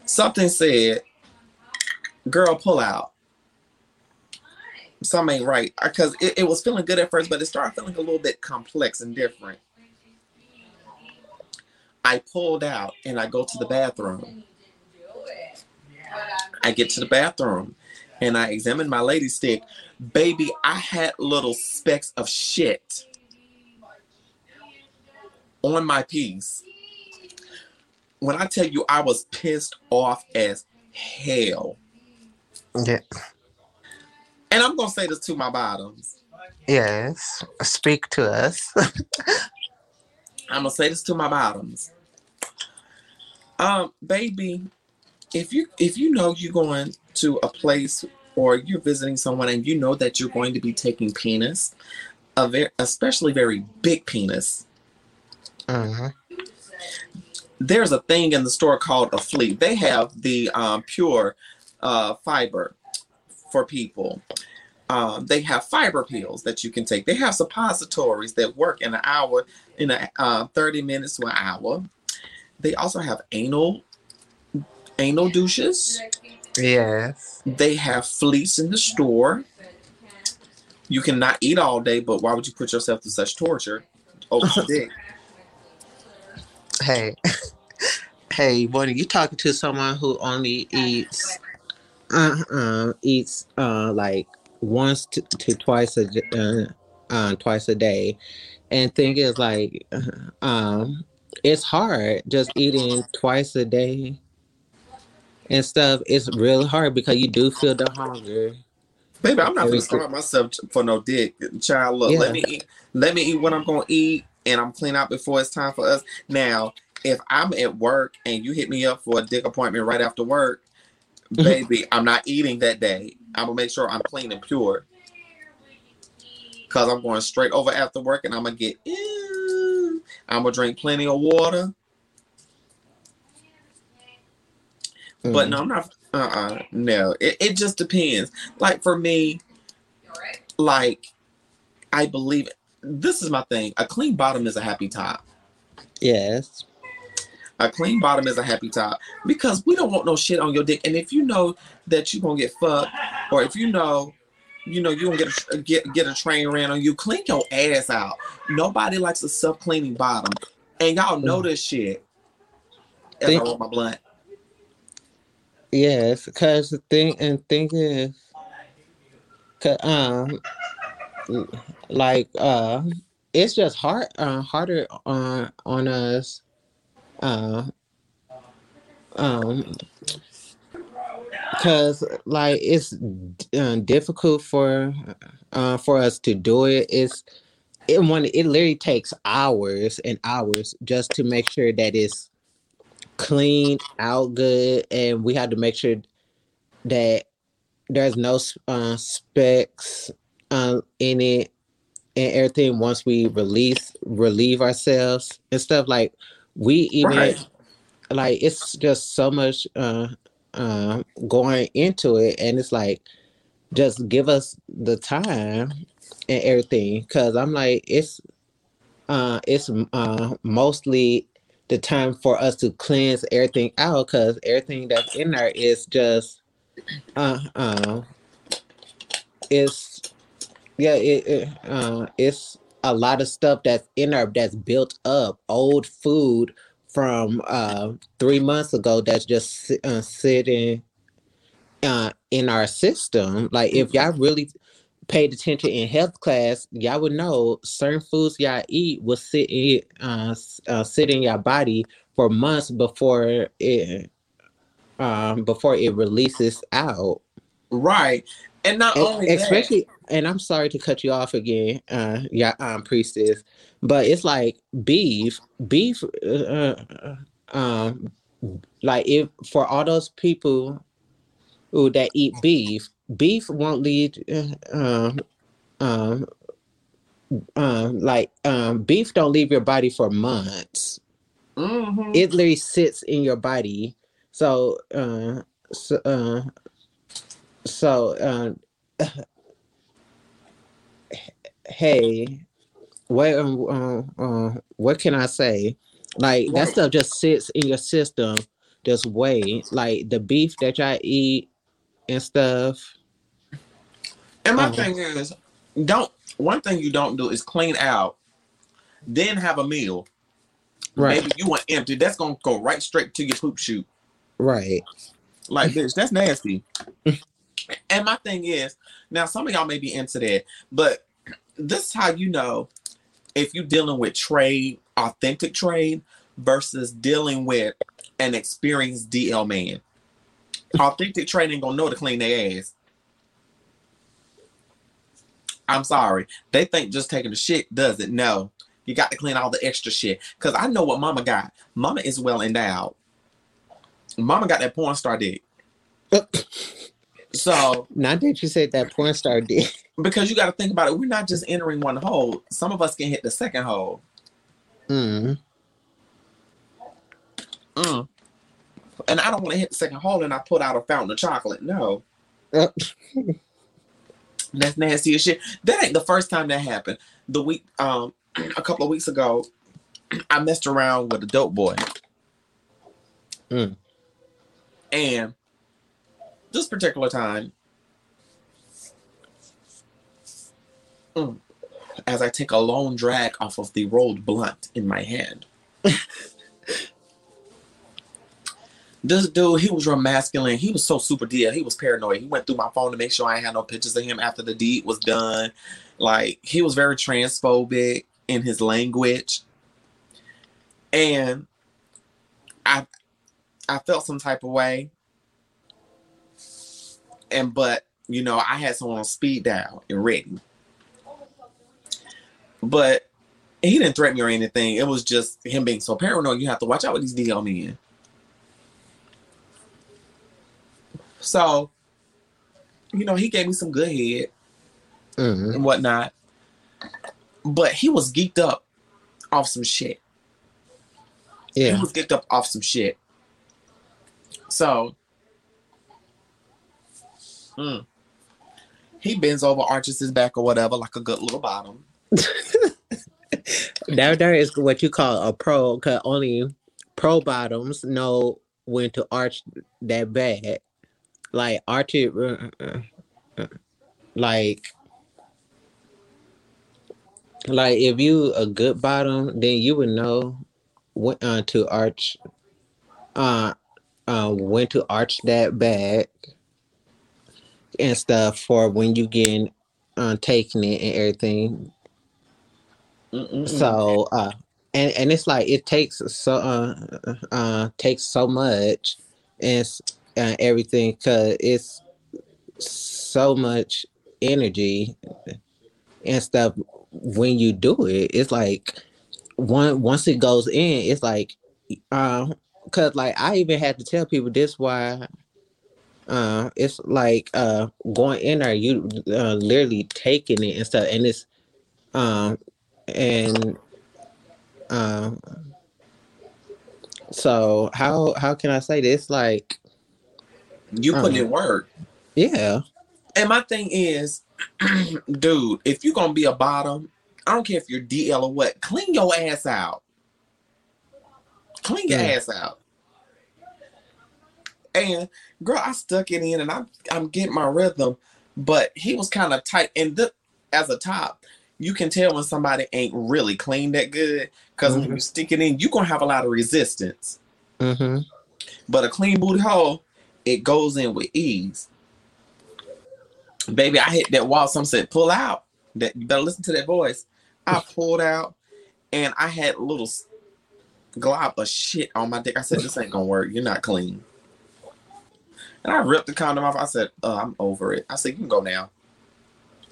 Speaker 2: something said, girl, pull out. Something ain't right. Because it, it was feeling good at first, but it started feeling a little bit complex and different. I pulled out and I go to the bathroom. I get to the bathroom and I examine my lady stick. Baby, I had little specks of shit on my piece. When I tell you I was pissed off as hell.
Speaker 3: Yeah.
Speaker 2: And I'm gonna say this to my bottoms.
Speaker 3: Yes. Speak to us.
Speaker 2: I'm gonna say this to my bottoms. Um, baby, if you if you know you're going to a place or you're visiting someone and you know that you're going to be taking penis, a very especially very big penis,
Speaker 3: hmm
Speaker 2: there's a thing in the store called a fleet. They have the um, pure uh, fiber for people. Um, they have fiber pills that you can take. They have suppositories that work in an hour, in a uh, 30 minutes to an hour. They also have anal anal douches.
Speaker 3: Yes.
Speaker 2: They have Fleets in the store. You cannot eat all day, but why would you put yourself through such torture the dick?
Speaker 3: Hey. Hey, Bonnie, you talking to someone who only eats uh, uh eats uh like once to, to twice a uh, uh twice a day and thing is like uh, um it's hard just eating twice a day and stuff it's really hard because you do feel the hunger
Speaker 2: Baby, I'm not
Speaker 3: Every
Speaker 2: gonna starve myself for no dick. Child, look,
Speaker 3: Yeah.
Speaker 2: let me eat let me eat what I'm gonna eat and I'm clean out before it's time for us. Now, if I'm at work and you hit me up for a dick appointment right after work, baby, I'm not eating that day. I'm gonna make sure I'm clean and pure. Cause I'm going straight over after work and I'm gonna get ew. I'm gonna drink plenty of water. But
Speaker 3: Mm.
Speaker 2: no, I'm not uh-uh. No. It, it just depends. Like for me, like I believe this is my thing. A clean bottom is a happy top.
Speaker 3: yes
Speaker 2: A clean bottom is a happy top because we don't want no shit on your dick. And if you know that you're gonna get fucked, or if you know, you know you're gonna get a, get get a train ran on you, clean your ass out. Nobody likes a self cleaning bottom, and y'all know this shit. As I
Speaker 3: Think-
Speaker 2: roll my blunt.
Speaker 3: Yes, because the thing and thing is, 'cause, um, like uh, it's just hard, uh, harder on on us, uh, um, because like it's uh, difficult for uh for us to do it. It's it one it literally takes hours and hours just to make sure that it's cleaned out good and we had to make sure that there's no uh, um, in it and everything once we release relieve ourselves and stuff like we even
Speaker 2: Right.
Speaker 3: like it's just so much uh uh going into it and it's like just give us the time and everything because i'm like it's uh it's uh mostly the time for us to cleanse everything out because everything that's in there is just uh uh it's yeah it, it uh it's a lot of stuff that's in there that's built up old food from uh three months ago that's just uh, sitting uh in our system like if y'all really paid attention in health class, y'all would know certain foods y'all eat will sit in, uh, uh, sit in your body for months before it um, before it releases out.
Speaker 2: Right. And not
Speaker 3: And
Speaker 2: only
Speaker 3: especially, and I'm sorry to cut you off again, uh, yeah, um, priestess, but it's like beef, beef, uh, uh, um, like if for all those people who that eat beef, beef won't lead, uh, um, um, um, like um, beef don't leave your body for months.
Speaker 2: that. Mhm.
Speaker 3: It literally sits in your body. So, uh, so, uh, so, uh, hey, what, um, uh, uh, what can I say? Like that stuff just sits in your system, just wait. Like the beef that I eat and stuff.
Speaker 2: And my
Speaker 3: Uh-huh.
Speaker 2: thing is, don't one thing you don't do is clean out, then have a meal.
Speaker 3: Right,
Speaker 2: Maybe you want empty. That's gonna go right straight to your poop chute.
Speaker 3: right.
Speaker 2: Like bitch, that's nasty. and my thing is, now some of y'all may be into that, but this is how you know if you're dealing with trade, authentic trade, versus dealing with an experienced DL man. Authentic trade ain't gonna know to clean their ass. I'm sorry. They think just taking the shit does it. No. You got to clean all the extra shit. Cause I know what mama got. Mama is well endowed. Mama got that porn star dick. So
Speaker 3: not that you said that porn star did,
Speaker 2: because you got to think about it, we're not just entering one hole. Some of us can hit the second hole.
Speaker 3: mm,
Speaker 2: Mm. And I don't want to hit the second hole and I put out a fountain of chocolate. No,
Speaker 3: uh,
Speaker 2: that's nasty as shit. That ain't the first time that happened. The week, um, a couple of weeks ago, I messed around with a dope boy.
Speaker 3: Mm.
Speaker 2: And this particular time, mm, as I take a long drag off of the rolled blunt in my hand, this dude, he was real masculine. He was so super DL. He was paranoid. He went through my phone to make sure I had no pictures of him after the deed was done. Like he was very transphobic in his language. And I I felt some type of way. And but you know, I had someone on speed dial and ready. But he didn't threaten me or anything. It was just him being so paranoid. You have to watch out with these DL men. So, you know, he gave me some good head
Speaker 3: mm,
Speaker 2: and whatnot. But he was geeked up off some shit.
Speaker 3: Yeah.
Speaker 2: He was geeked up off some shit. So, mm, he bends over, arches his back or whatever, like a good little bottom.
Speaker 3: That there is what you call a pro, cause only pro bottoms know when to arch that bad. Like arch it, uh, uh, uh, like, like if you a good bottom, then you would know when uh, to arch, uh, uh, when to arch that back and stuff for when you get uh, taking it and everything.
Speaker 2: Mm-mm-mm.
Speaker 3: So uh and and it's like it takes so uh uh takes so much and uh, everything cuz it's so much energy and stuff when you do it it's like one once it goes in it's like uh cuz like I even had to tell people this why uh it's like uh going in there you uh, literally taking it and stuff and it's um and um so how how can I say this like
Speaker 2: you put
Speaker 3: uh,
Speaker 2: in work.
Speaker 3: yeah
Speaker 2: And my thing is, dude, if you're gonna be a bottom, I don't care if you're DL or what, clean your ass out. Clean your
Speaker 3: Yeah.
Speaker 2: ass out. And girl, I stuck it in and I'm I'm getting my rhythm, but he was kind of tight. And th- as a top, you can tell when somebody ain't really clean that good. Because when
Speaker 3: Mhm.
Speaker 2: you stick it in, you're gonna have a lot of resistance.
Speaker 3: mm-hmm
Speaker 2: But a clean booty hole, it goes in with ease. Baby, I hit that wall. Some said, pull out. That you better listen to that voice. I pulled out and I had a little glob of shit on my dick. I said, This ain't gonna work. You're not clean. And I ripped the condom off. I said, uh, I'm over it. I said, You can go now.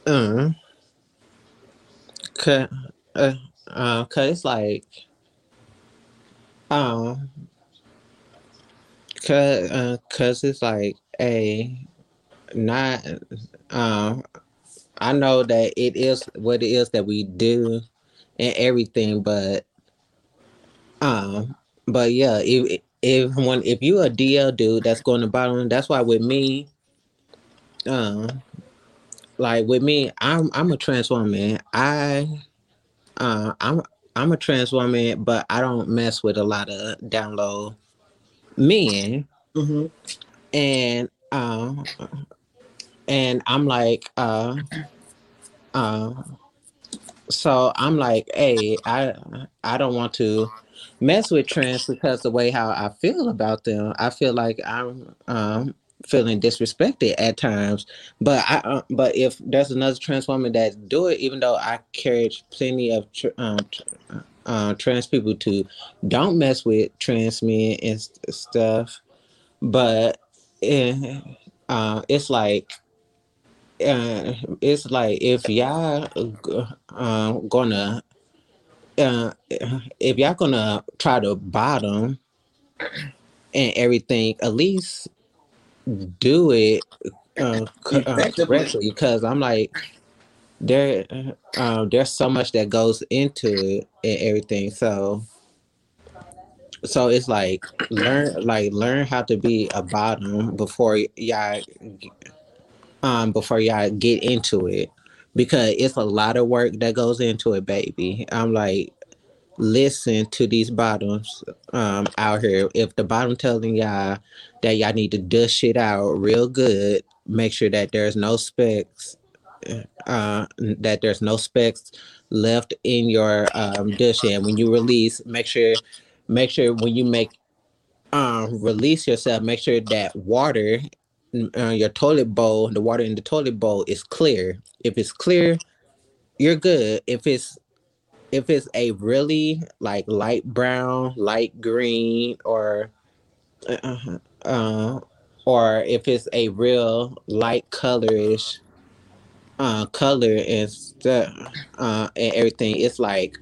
Speaker 3: Uh, cause, uh, cause it's like, um, cause, uh, cause it's like a not, um, I know that it is what it is that we do and everything, but, um, but yeah, if if when if you a DL dude that's going to bottom, that's why with me, um, like with me, I'm I'm a trans woman. I uh I'm I'm a trans woman, but I don't mess with a lot of down low men.
Speaker 2: Mm-hmm.
Speaker 3: And um and I'm like uh uh so I'm like, hey, I I don't want to mess with trans because the way how I feel about them, I feel like I'm um feeling disrespected at times. But I, uh, but if there's another trans woman that do it, even though I carried plenty of tr- um, uh, trans people to don't mess with trans men and st- stuff, but eh, uh, it's like. Uh, it's like if y'all uh, gonna uh, if y'all gonna try to bottom and everything, at least do it uh, uh, correctly. Because I'm like there um, there's so much that goes into it and everything. So so it's like learn like learn how to be a bottom before y'all um before y'all get into it because it's a lot of work that goes into it baby i'm like listen to these bottoms um out here. If the bottom telling y'all that y'all need to dust it out real good, make sure that there's no specks, uh, that there's no specks left in your um dish. And when you release, make sure make sure when you make um release yourself, make sure that water uh, your toilet bowl, the water in the toilet bowl is clear. If it's clear, you're good. If it's if it's a really like light brown, light green, or uh, uh, or if it's a real light colorish uh, color and stuff uh, and everything, it's like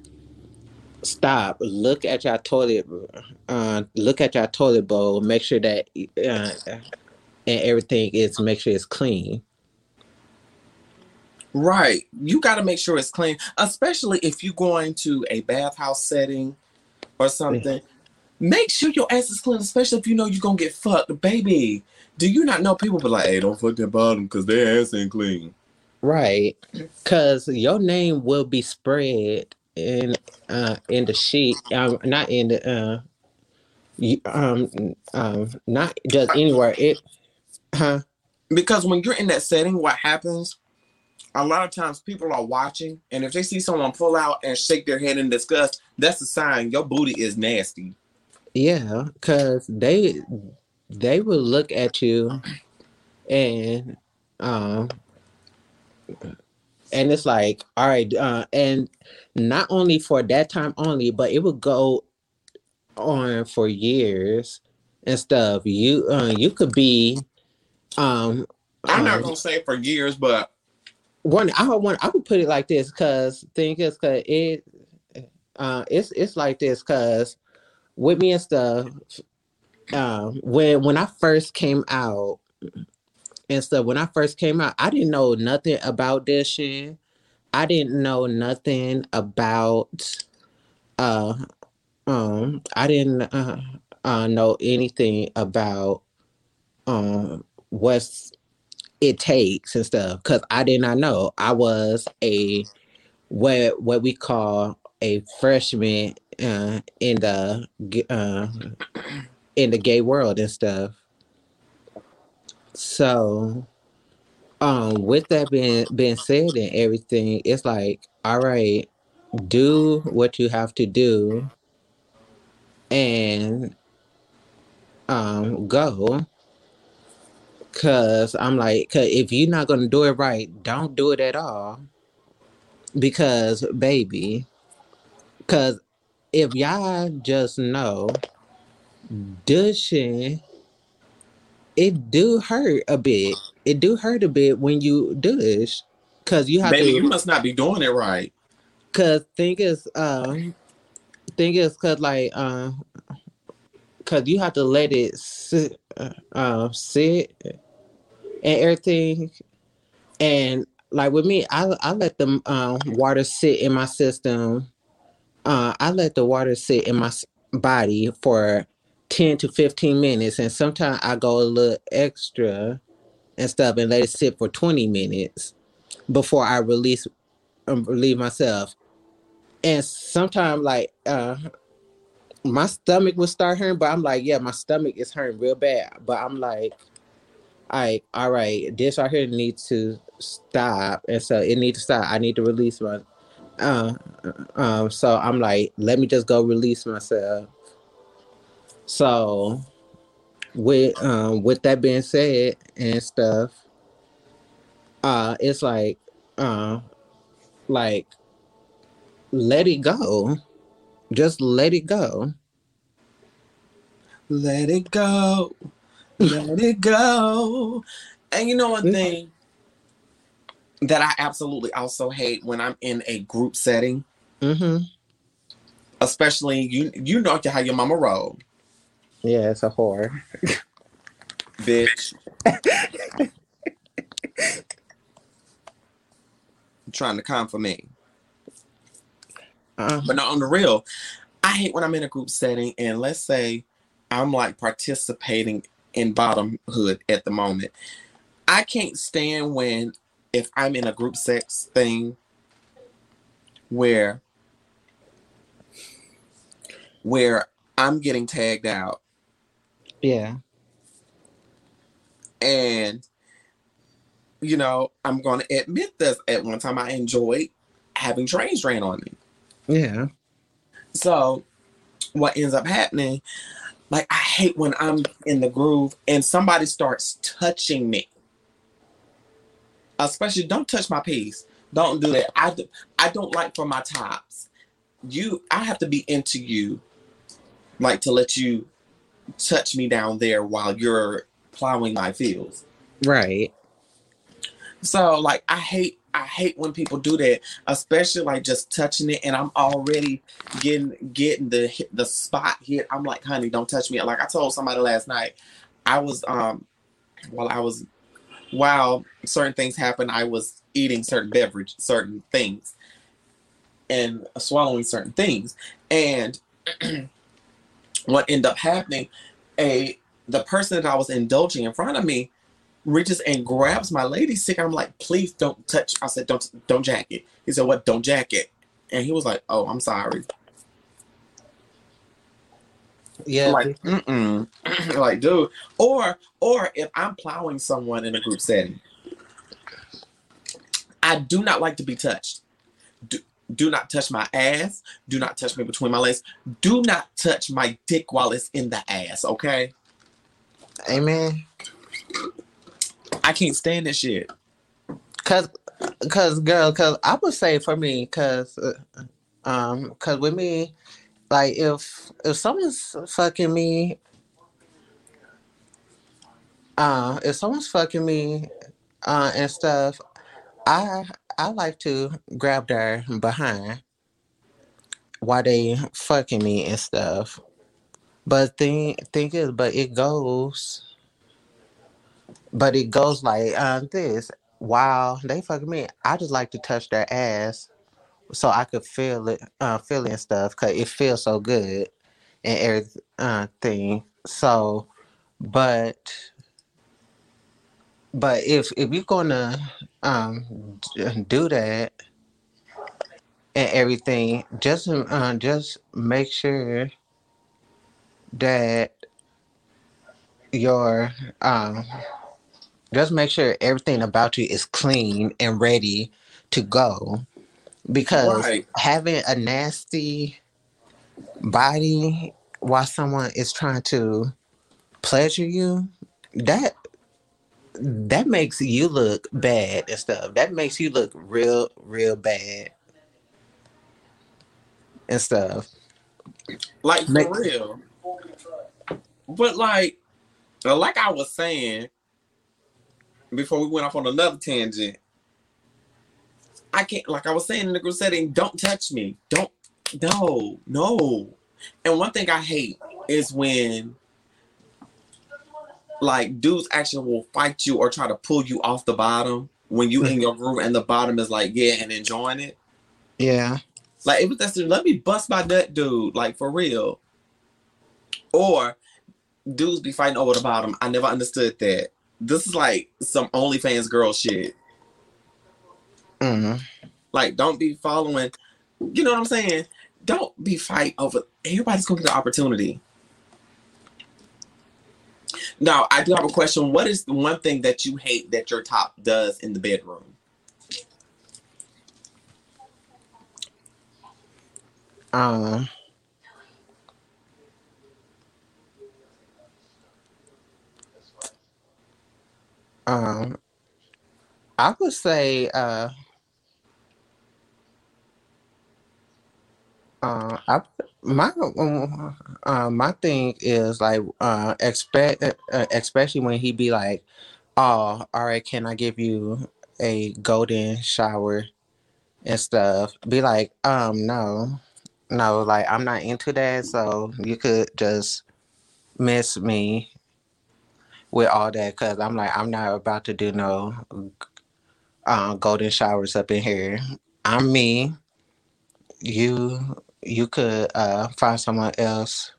Speaker 3: stop. Look at your toilet. Uh, look at your toilet bowl. Make sure that uh, and everything is make sure it's clean.
Speaker 2: Right. You got to make sure it's clean, especially if you're going to a bathhouse setting or something. Make sure your ass is clean, especially if you know you're going to get fucked. Baby, do you not know people be like, hey, don't fuck their bottom because their ass ain't clean?
Speaker 3: Right. Because your name will be spread in uh in the sheet um not in the uh you, um um not just anywhere it huh
Speaker 2: Because when you're in that setting, what happens? A lot of times people are watching, and if they see someone pull out and shake their head in disgust, that's a sign your booty is nasty.
Speaker 3: Yeah, because they they will look at you and um and it's like all right uh and not only for that time only but it would go on for years and stuff you uh you could be um
Speaker 2: I'm not
Speaker 3: um,
Speaker 2: gonna say for years, but
Speaker 3: one I would want I would put it like this because thing is cause it uh it's it's like this because with me and stuff um when when I first came out and stuff when I first came out I didn't know nothing about this shit. I didn't know nothing about uh um I didn't uh, uh know anything about um what's it takes and stuff because I did not know I was a what what we call a freshman uh, in the uh, in the gay world and stuff. So, um, with that being being said and everything, it's like, all right, do what you have to do and um go Cause I'm like, cause if you're not gonna do it right, don't do it at all. Because baby, cause if y'all just know, douching, it do hurt a bit. It do hurt a bit when you douche, cause you have
Speaker 2: Baby,
Speaker 3: to.
Speaker 2: you must not be doing it right.
Speaker 3: Cause thing is, um, thing is, cause like, uh, cause you have to let it sit, uh, uh, sit and everything. And like with me, I I let the um, water sit in my system. Uh, I let the water sit in my body for ten to fifteen minutes, and sometimes I go a little extra and stuff and let it sit for twenty minutes before I release um, relieve myself. And sometimes like uh my stomach will start hurting, but I'm like, yeah, my stomach is hurting real bad. But I'm like, I all right, this right here needs to stop, and so it needs to stop. I need to release my. Uh, um. So I'm like, let me just go release myself. So, with um, with that being said and stuff, uh, it's like, uh, like let it go. Just let it go.
Speaker 2: Let it go. Let it go. And you know one thing that I absolutely also hate when I'm in a group setting,
Speaker 3: Mm-hmm.
Speaker 2: especially you you know how your mama roll,
Speaker 3: Yeah, it's a horror.
Speaker 2: bitch. trying to come for me.
Speaker 3: Uh,
Speaker 2: But not on the real. I hate when I'm in a group setting and let's say I'm like participating in bottomhood at the moment. I can't stand when if I'm in a group sex thing where where I'm getting tagged out
Speaker 3: yeah.
Speaker 2: and you know, I'm gonna admit this at one time I enjoyed having trains ran on me.
Speaker 3: Yeah.
Speaker 2: So what ends up happening, like I hate when I'm in the groove and somebody starts touching me. Especially don't touch my piece. Don't do that. I, do, I don't like for my tops. You I have to be into you like to let you touch me down there while you're plowing my fields.
Speaker 3: Right.
Speaker 2: So like I hate I hate when people do that, especially like just touching it, and I'm already getting getting the the spot hit. I'm like, honey, don't touch me. Like I told somebody last night, I was um while I was while certain things happened, I was eating certain beverage, certain things, and swallowing certain things, and what ended up happening, a the person that I was indulging in front of me reaches and grabs my lady stick. I'm like, please don't touch. I said, don't don't jack it. He said, what? Don't jack it. And he was like, oh, I'm sorry.
Speaker 3: Yeah.
Speaker 2: I'm like, mm-mm. like, dude. Or or if I'm plowing someone in a group setting, I do not like to be touched. Do, do not touch my ass. Do not touch me between my legs. Do not touch my dick while it's in the ass, okay?
Speaker 3: Amen.
Speaker 2: I can't stand this shit.
Speaker 3: Cause, cause, girl, cause I would say for me, cause, uh, um, cause with me, like if if someone's fucking me, uh, if someone's fucking me, uh, and stuff, I I like to grab their behind while they fucking me and stuff. But thing thing is, but it goes, but it goes like um this. While they fucking me, I just like to touch their ass so I could feel it, uh, feel it and stuff, cause it feels so good and everything. Uh. So, but but if if you're gonna um do that and everything, just uh, just make sure that your um just make sure everything about you is clean and ready to go because
Speaker 2: Right.
Speaker 3: having a nasty body while someone is trying to pleasure you that that makes you look bad and stuff. That makes you look real, real bad and stuff.
Speaker 2: Like for
Speaker 3: Make-
Speaker 2: real. But like, like I was saying before we went off on another tangent, I can't. Like I was saying in the group setting, don't touch me. Don't. No. No. And one thing I hate is when like dudes actually will fight you or try to pull you off the bottom when you in your group and the bottom is like yeah and enjoying it.
Speaker 3: Yeah.
Speaker 2: Like if that's let me bust my nut, dude. Like for real. Or dudes be fighting over the bottom. I never understood that. This is like some OnlyFans girl shit.
Speaker 3: Mm.
Speaker 2: Like don't be following. You know what I'm saying? Don't be fight over. Everybody's gonna get the opportunity. Now I do have a question. What is the one thing that you hate that your top does in the bedroom?
Speaker 3: Um. Um, I would say, uh, uh, I my um, uh, my thing is like uh expect uh, especially when he be like, oh, all right, can I give you a golden shower and stuff? Be like, um, no, no, like I'm not into that, so you could just miss me with all that because I'm like I'm not about to do no uh, golden showers up in here. I'm me. You you could uh, find someone else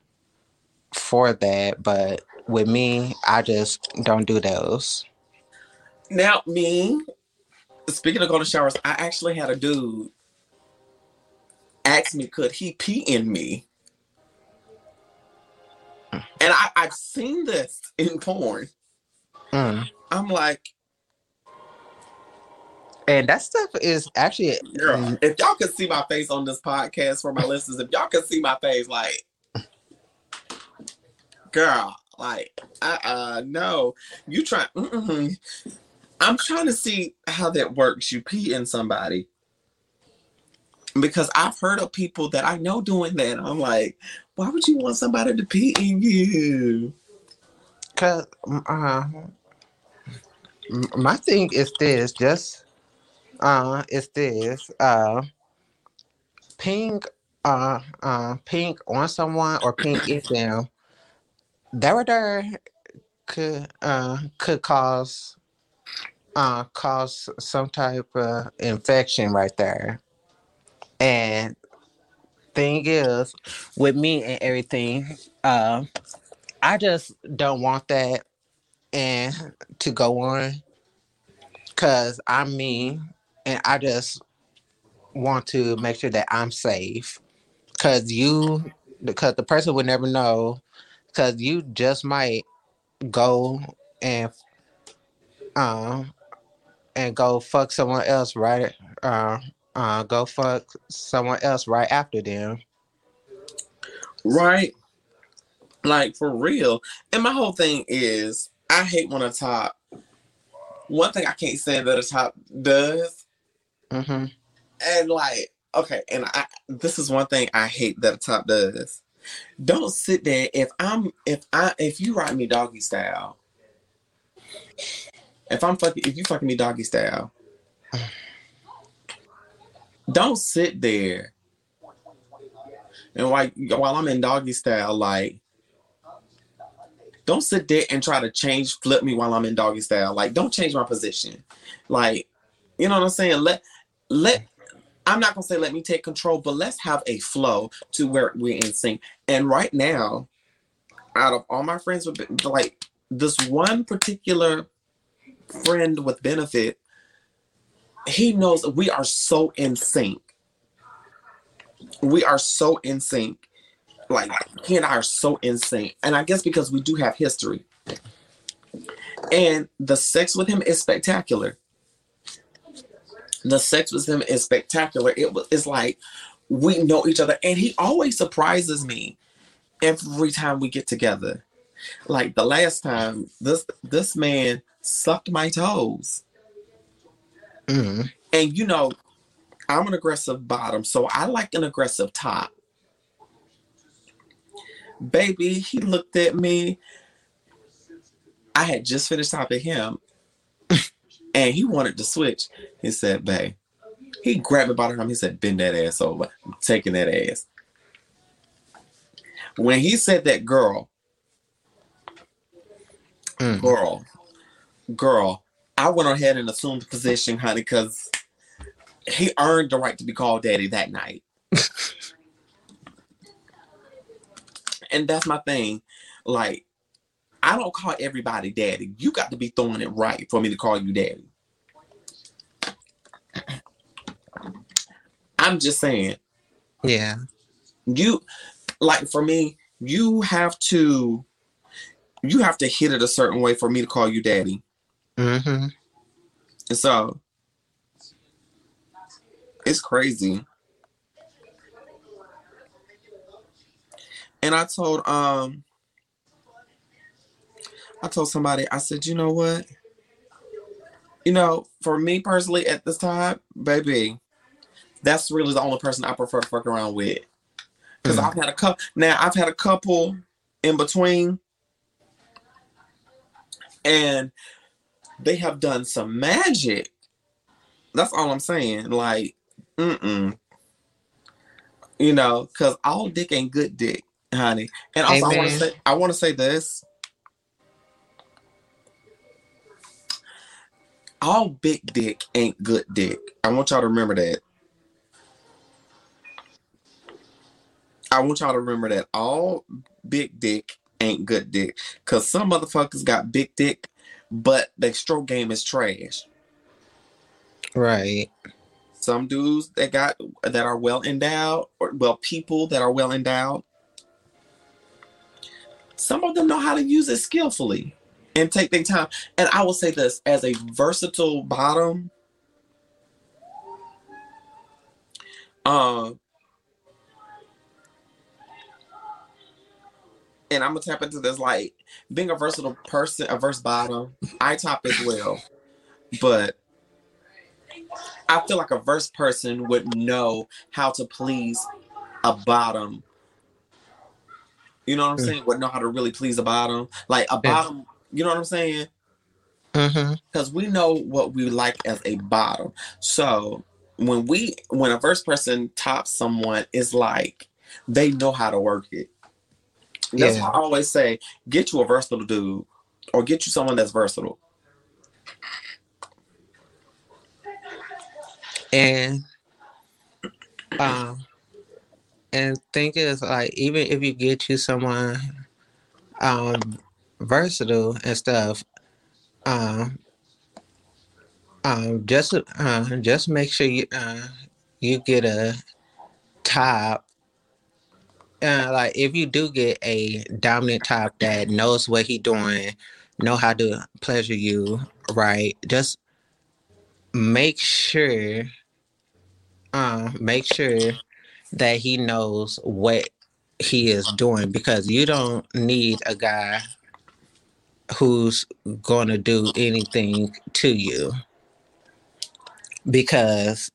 Speaker 3: for that, but with me, I just don't do those.
Speaker 2: Now, me, speaking of golden showers, I actually had a dude ask me, could he pee in me? And I, I've seen this in porn.
Speaker 3: Mm.
Speaker 2: I'm like,
Speaker 3: And that stuff is actually
Speaker 2: girl, if y'all could see my face on this podcast for my listeners, if y'all could see my face, like, girl, like, uh, uh no, you try. Mm-mm. I'm trying to see how that works. You pee in somebody because I've heard of people that I know doing that. I'm like, why would you want somebody to pee in you?
Speaker 3: Cause uh, my thing is this, just uh, is this uh, ping uh uh pink on someone or pink in them. That right there could uh could cause uh cause some type of infection right there. And thing is, with me and everything, uh, I just don't want that and to go on because I'm me and I just want to make sure that I'm safe because you because the person would never know because you just might go and um and go fuck someone else right? Uh uh go fuck someone else right after them
Speaker 2: Right? Like for real. And my whole thing is I hate when a top one thing I can't say that a top does.
Speaker 3: mm-hmm.
Speaker 2: And like, okay, and I this is one thing I hate that a top does. Don't sit there if I'm if I if you write me doggy style. If I'm fucking if you fucking me doggy style. Don't sit there and while while I'm in doggy style, like don't sit there and try to change flip me while I'm in doggy style. Like don't change my position. Like, you know what I'm saying? Let let I'm not gonna say let me take control, but let's have a flow to where we're in sync. And right now, out of all my friends with like this one particular friend with benefit, he knows we are so in sync. We are so in sync. Like he and I are so in sync. And I guess because we do have history. And the sex with him is spectacular. The sex with him is spectacular. It was it's like we know each other. And he always surprises me every time we get together. Like the last time, this this man sucked my toes.
Speaker 3: Mm.
Speaker 2: And you know, I'm an aggressive bottom, so I like an aggressive top. Baby, he looked at me. I had just finished topping him, and he wanted to switch. He said, "Babe," he grabbed me by the arm. He said, "Bend that ass over. I'm taking that ass." When he said that, girl,
Speaker 3: Mm.
Speaker 2: girl, girl, I went ahead and assumed the position, honey, because he earned the right to be called daddy that night. and that's my thing. Like, I don't call everybody daddy. You got to be throwing it right for me to call you daddy. I'm just saying,
Speaker 3: Yeah.
Speaker 2: you like for me, you have to you have to hit it a certain way for me to call you daddy.
Speaker 3: Mm-hmm.
Speaker 2: And so it's crazy. And I told um I told somebody, I said, you know what? You know, for me personally at this time, baby, that's really the only person I prefer to fuck around with. Because
Speaker 3: Mm.
Speaker 2: I've had a couple now I've had a couple in between and they have done some magic. That's all I'm saying. Like, mm-mm. You know, because all dick ain't good dick, honey. And also, I want to say, I want to say this. All big dick ain't good dick. I want y'all to remember that. I want y'all to remember that all big dick ain't good dick. Cause some motherfuckers got big dick, but their stroke game is trash.
Speaker 3: Right.
Speaker 2: Some dudes that got that are well endowed, or well, people that are well endowed. Some of them know how to use it skillfully and take their time. And I will say this as a versatile bottom. Um, and I'm gonna tap into this like being a versatile person, a verse bottom. I top as well, but I feel like a verse person would know how to please a bottom. You know what I'm
Speaker 3: Mm.
Speaker 2: saying? Would know how to really please a bottom. Like a bottom, you know what I'm saying?
Speaker 3: Mm-hmm.
Speaker 2: Because we know what we like as a bottom. So when we when a verse person tops someone, it's like they know how to work it. That's
Speaker 3: Yeah.
Speaker 2: why I always say, get you a versatile dude or get you someone that's versatile.
Speaker 3: And um and thing is like even if you get you someone um versatile and stuff, um um just uh just make sure you uh you get a top uh, like if you do get a dominant top that knows what he doing, know how to pleasure you, right? Just make sure uh, make sure that he knows what he is doing because you don't need a guy who's going to do anything to you because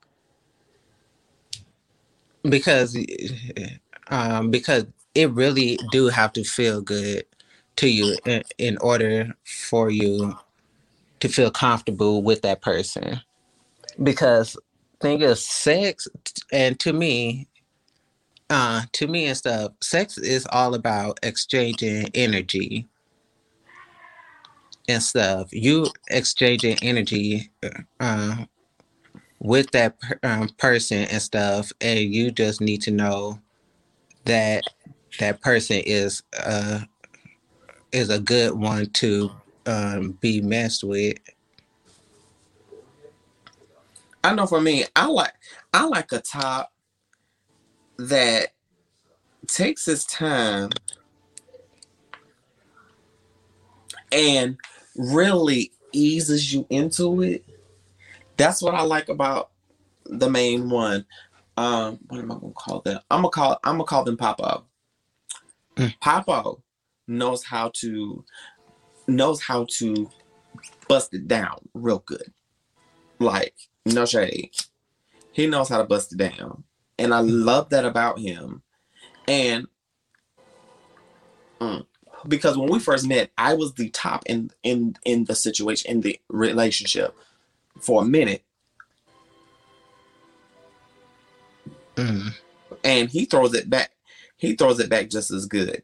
Speaker 3: because um because it really do have to feel good to you in, in order for you to feel comfortable with that person. Because thing is sex and to me uh to me and stuff sex is all about exchanging energy and stuff. You exchanging energy uh with that per- um, person and stuff and you just need to know that that person is uh is a good one to um be messed with
Speaker 2: I know for me, I like I like a top that takes his time and really eases you into it. That's what I like about the main one. Um, what am I gonna call them? I'm gonna call I'm gonna call them Papo.
Speaker 3: Mm.
Speaker 2: Papo knows how to knows how to bust it down real good. Like, no shade. He knows how to bust it down. And I love that about him. And mm, because when we first met, I was the top in in in the situation in the relationship for a minute.
Speaker 3: Mm.
Speaker 2: And he throws it back. He throws it back just as good.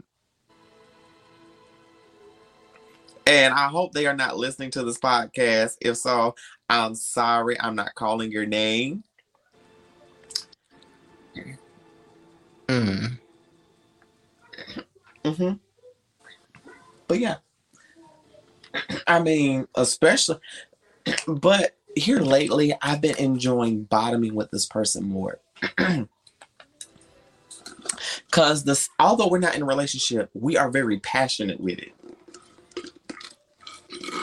Speaker 2: And I hope they are not listening to this podcast. If so, I'm sorry. I'm not calling your name.
Speaker 3: Mm.
Speaker 2: hmm But yeah, I mean, especially, but here lately, I've been enjoying bottoming with this person more. Cause this, although we're not in a relationship, we are very passionate with it.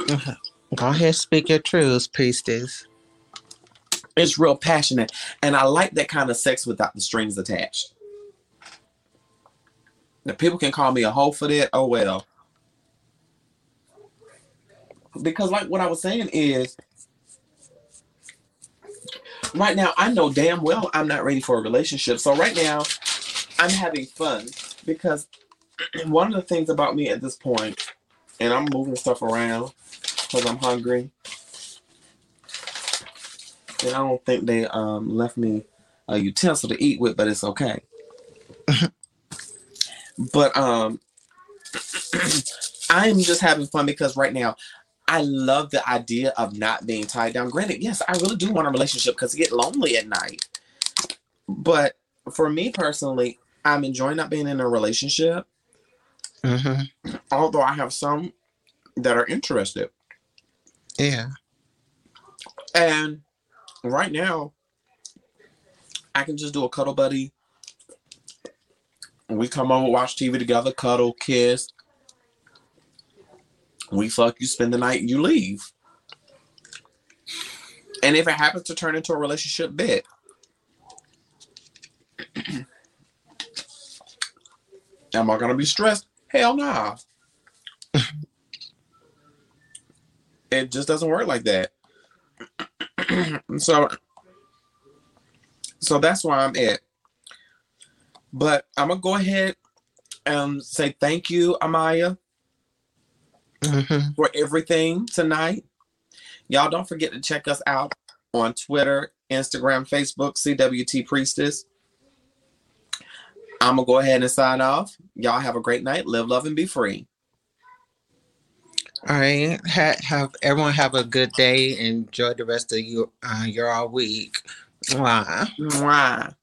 Speaker 3: Go ahead, speak your truths, priestess.
Speaker 2: It's real passionate, and I like that kind of sex without the strings attached. Now, people can call me a hoe for that. Oh well. Because, like what I was saying is, right now I know damn well I'm not ready for a relationship. So right now, I'm having fun because one of the things about me at this point, and I'm moving stuff around because I'm hungry. And I don't think they um left me a utensil to eat with, but it's okay. but um I'm just having fun because right now I love the idea of not being tied down. Granted, yes, I really do want a relationship because I get lonely at night. But for me personally, I'm enjoying not being in a relationship,
Speaker 3: Mm-hmm.
Speaker 2: although I have some that are interested.
Speaker 3: Yeah.
Speaker 2: And right now, I can just do a cuddle buddy. We come over, watch TV together, cuddle, kiss. We fuck, you spend the night, and you leave. And if it happens to turn into a relationship bit, am I gonna be stressed? Hell nah. it just doesn't work like that. so so that's why I'm at. But I'm gonna go ahead and say thank you, Amaya,
Speaker 3: Mm-hmm.
Speaker 2: for everything tonight. Y'all don't forget to check us out on Twitter, Instagram, Facebook, CWT Priestess. I'm gonna go ahead and sign off. Y'all have a great night. Live, love, and be free.
Speaker 3: All right. Ha- have everyone have a good day. Enjoy the rest of your uh, your all week. Mwah.
Speaker 2: Mwah.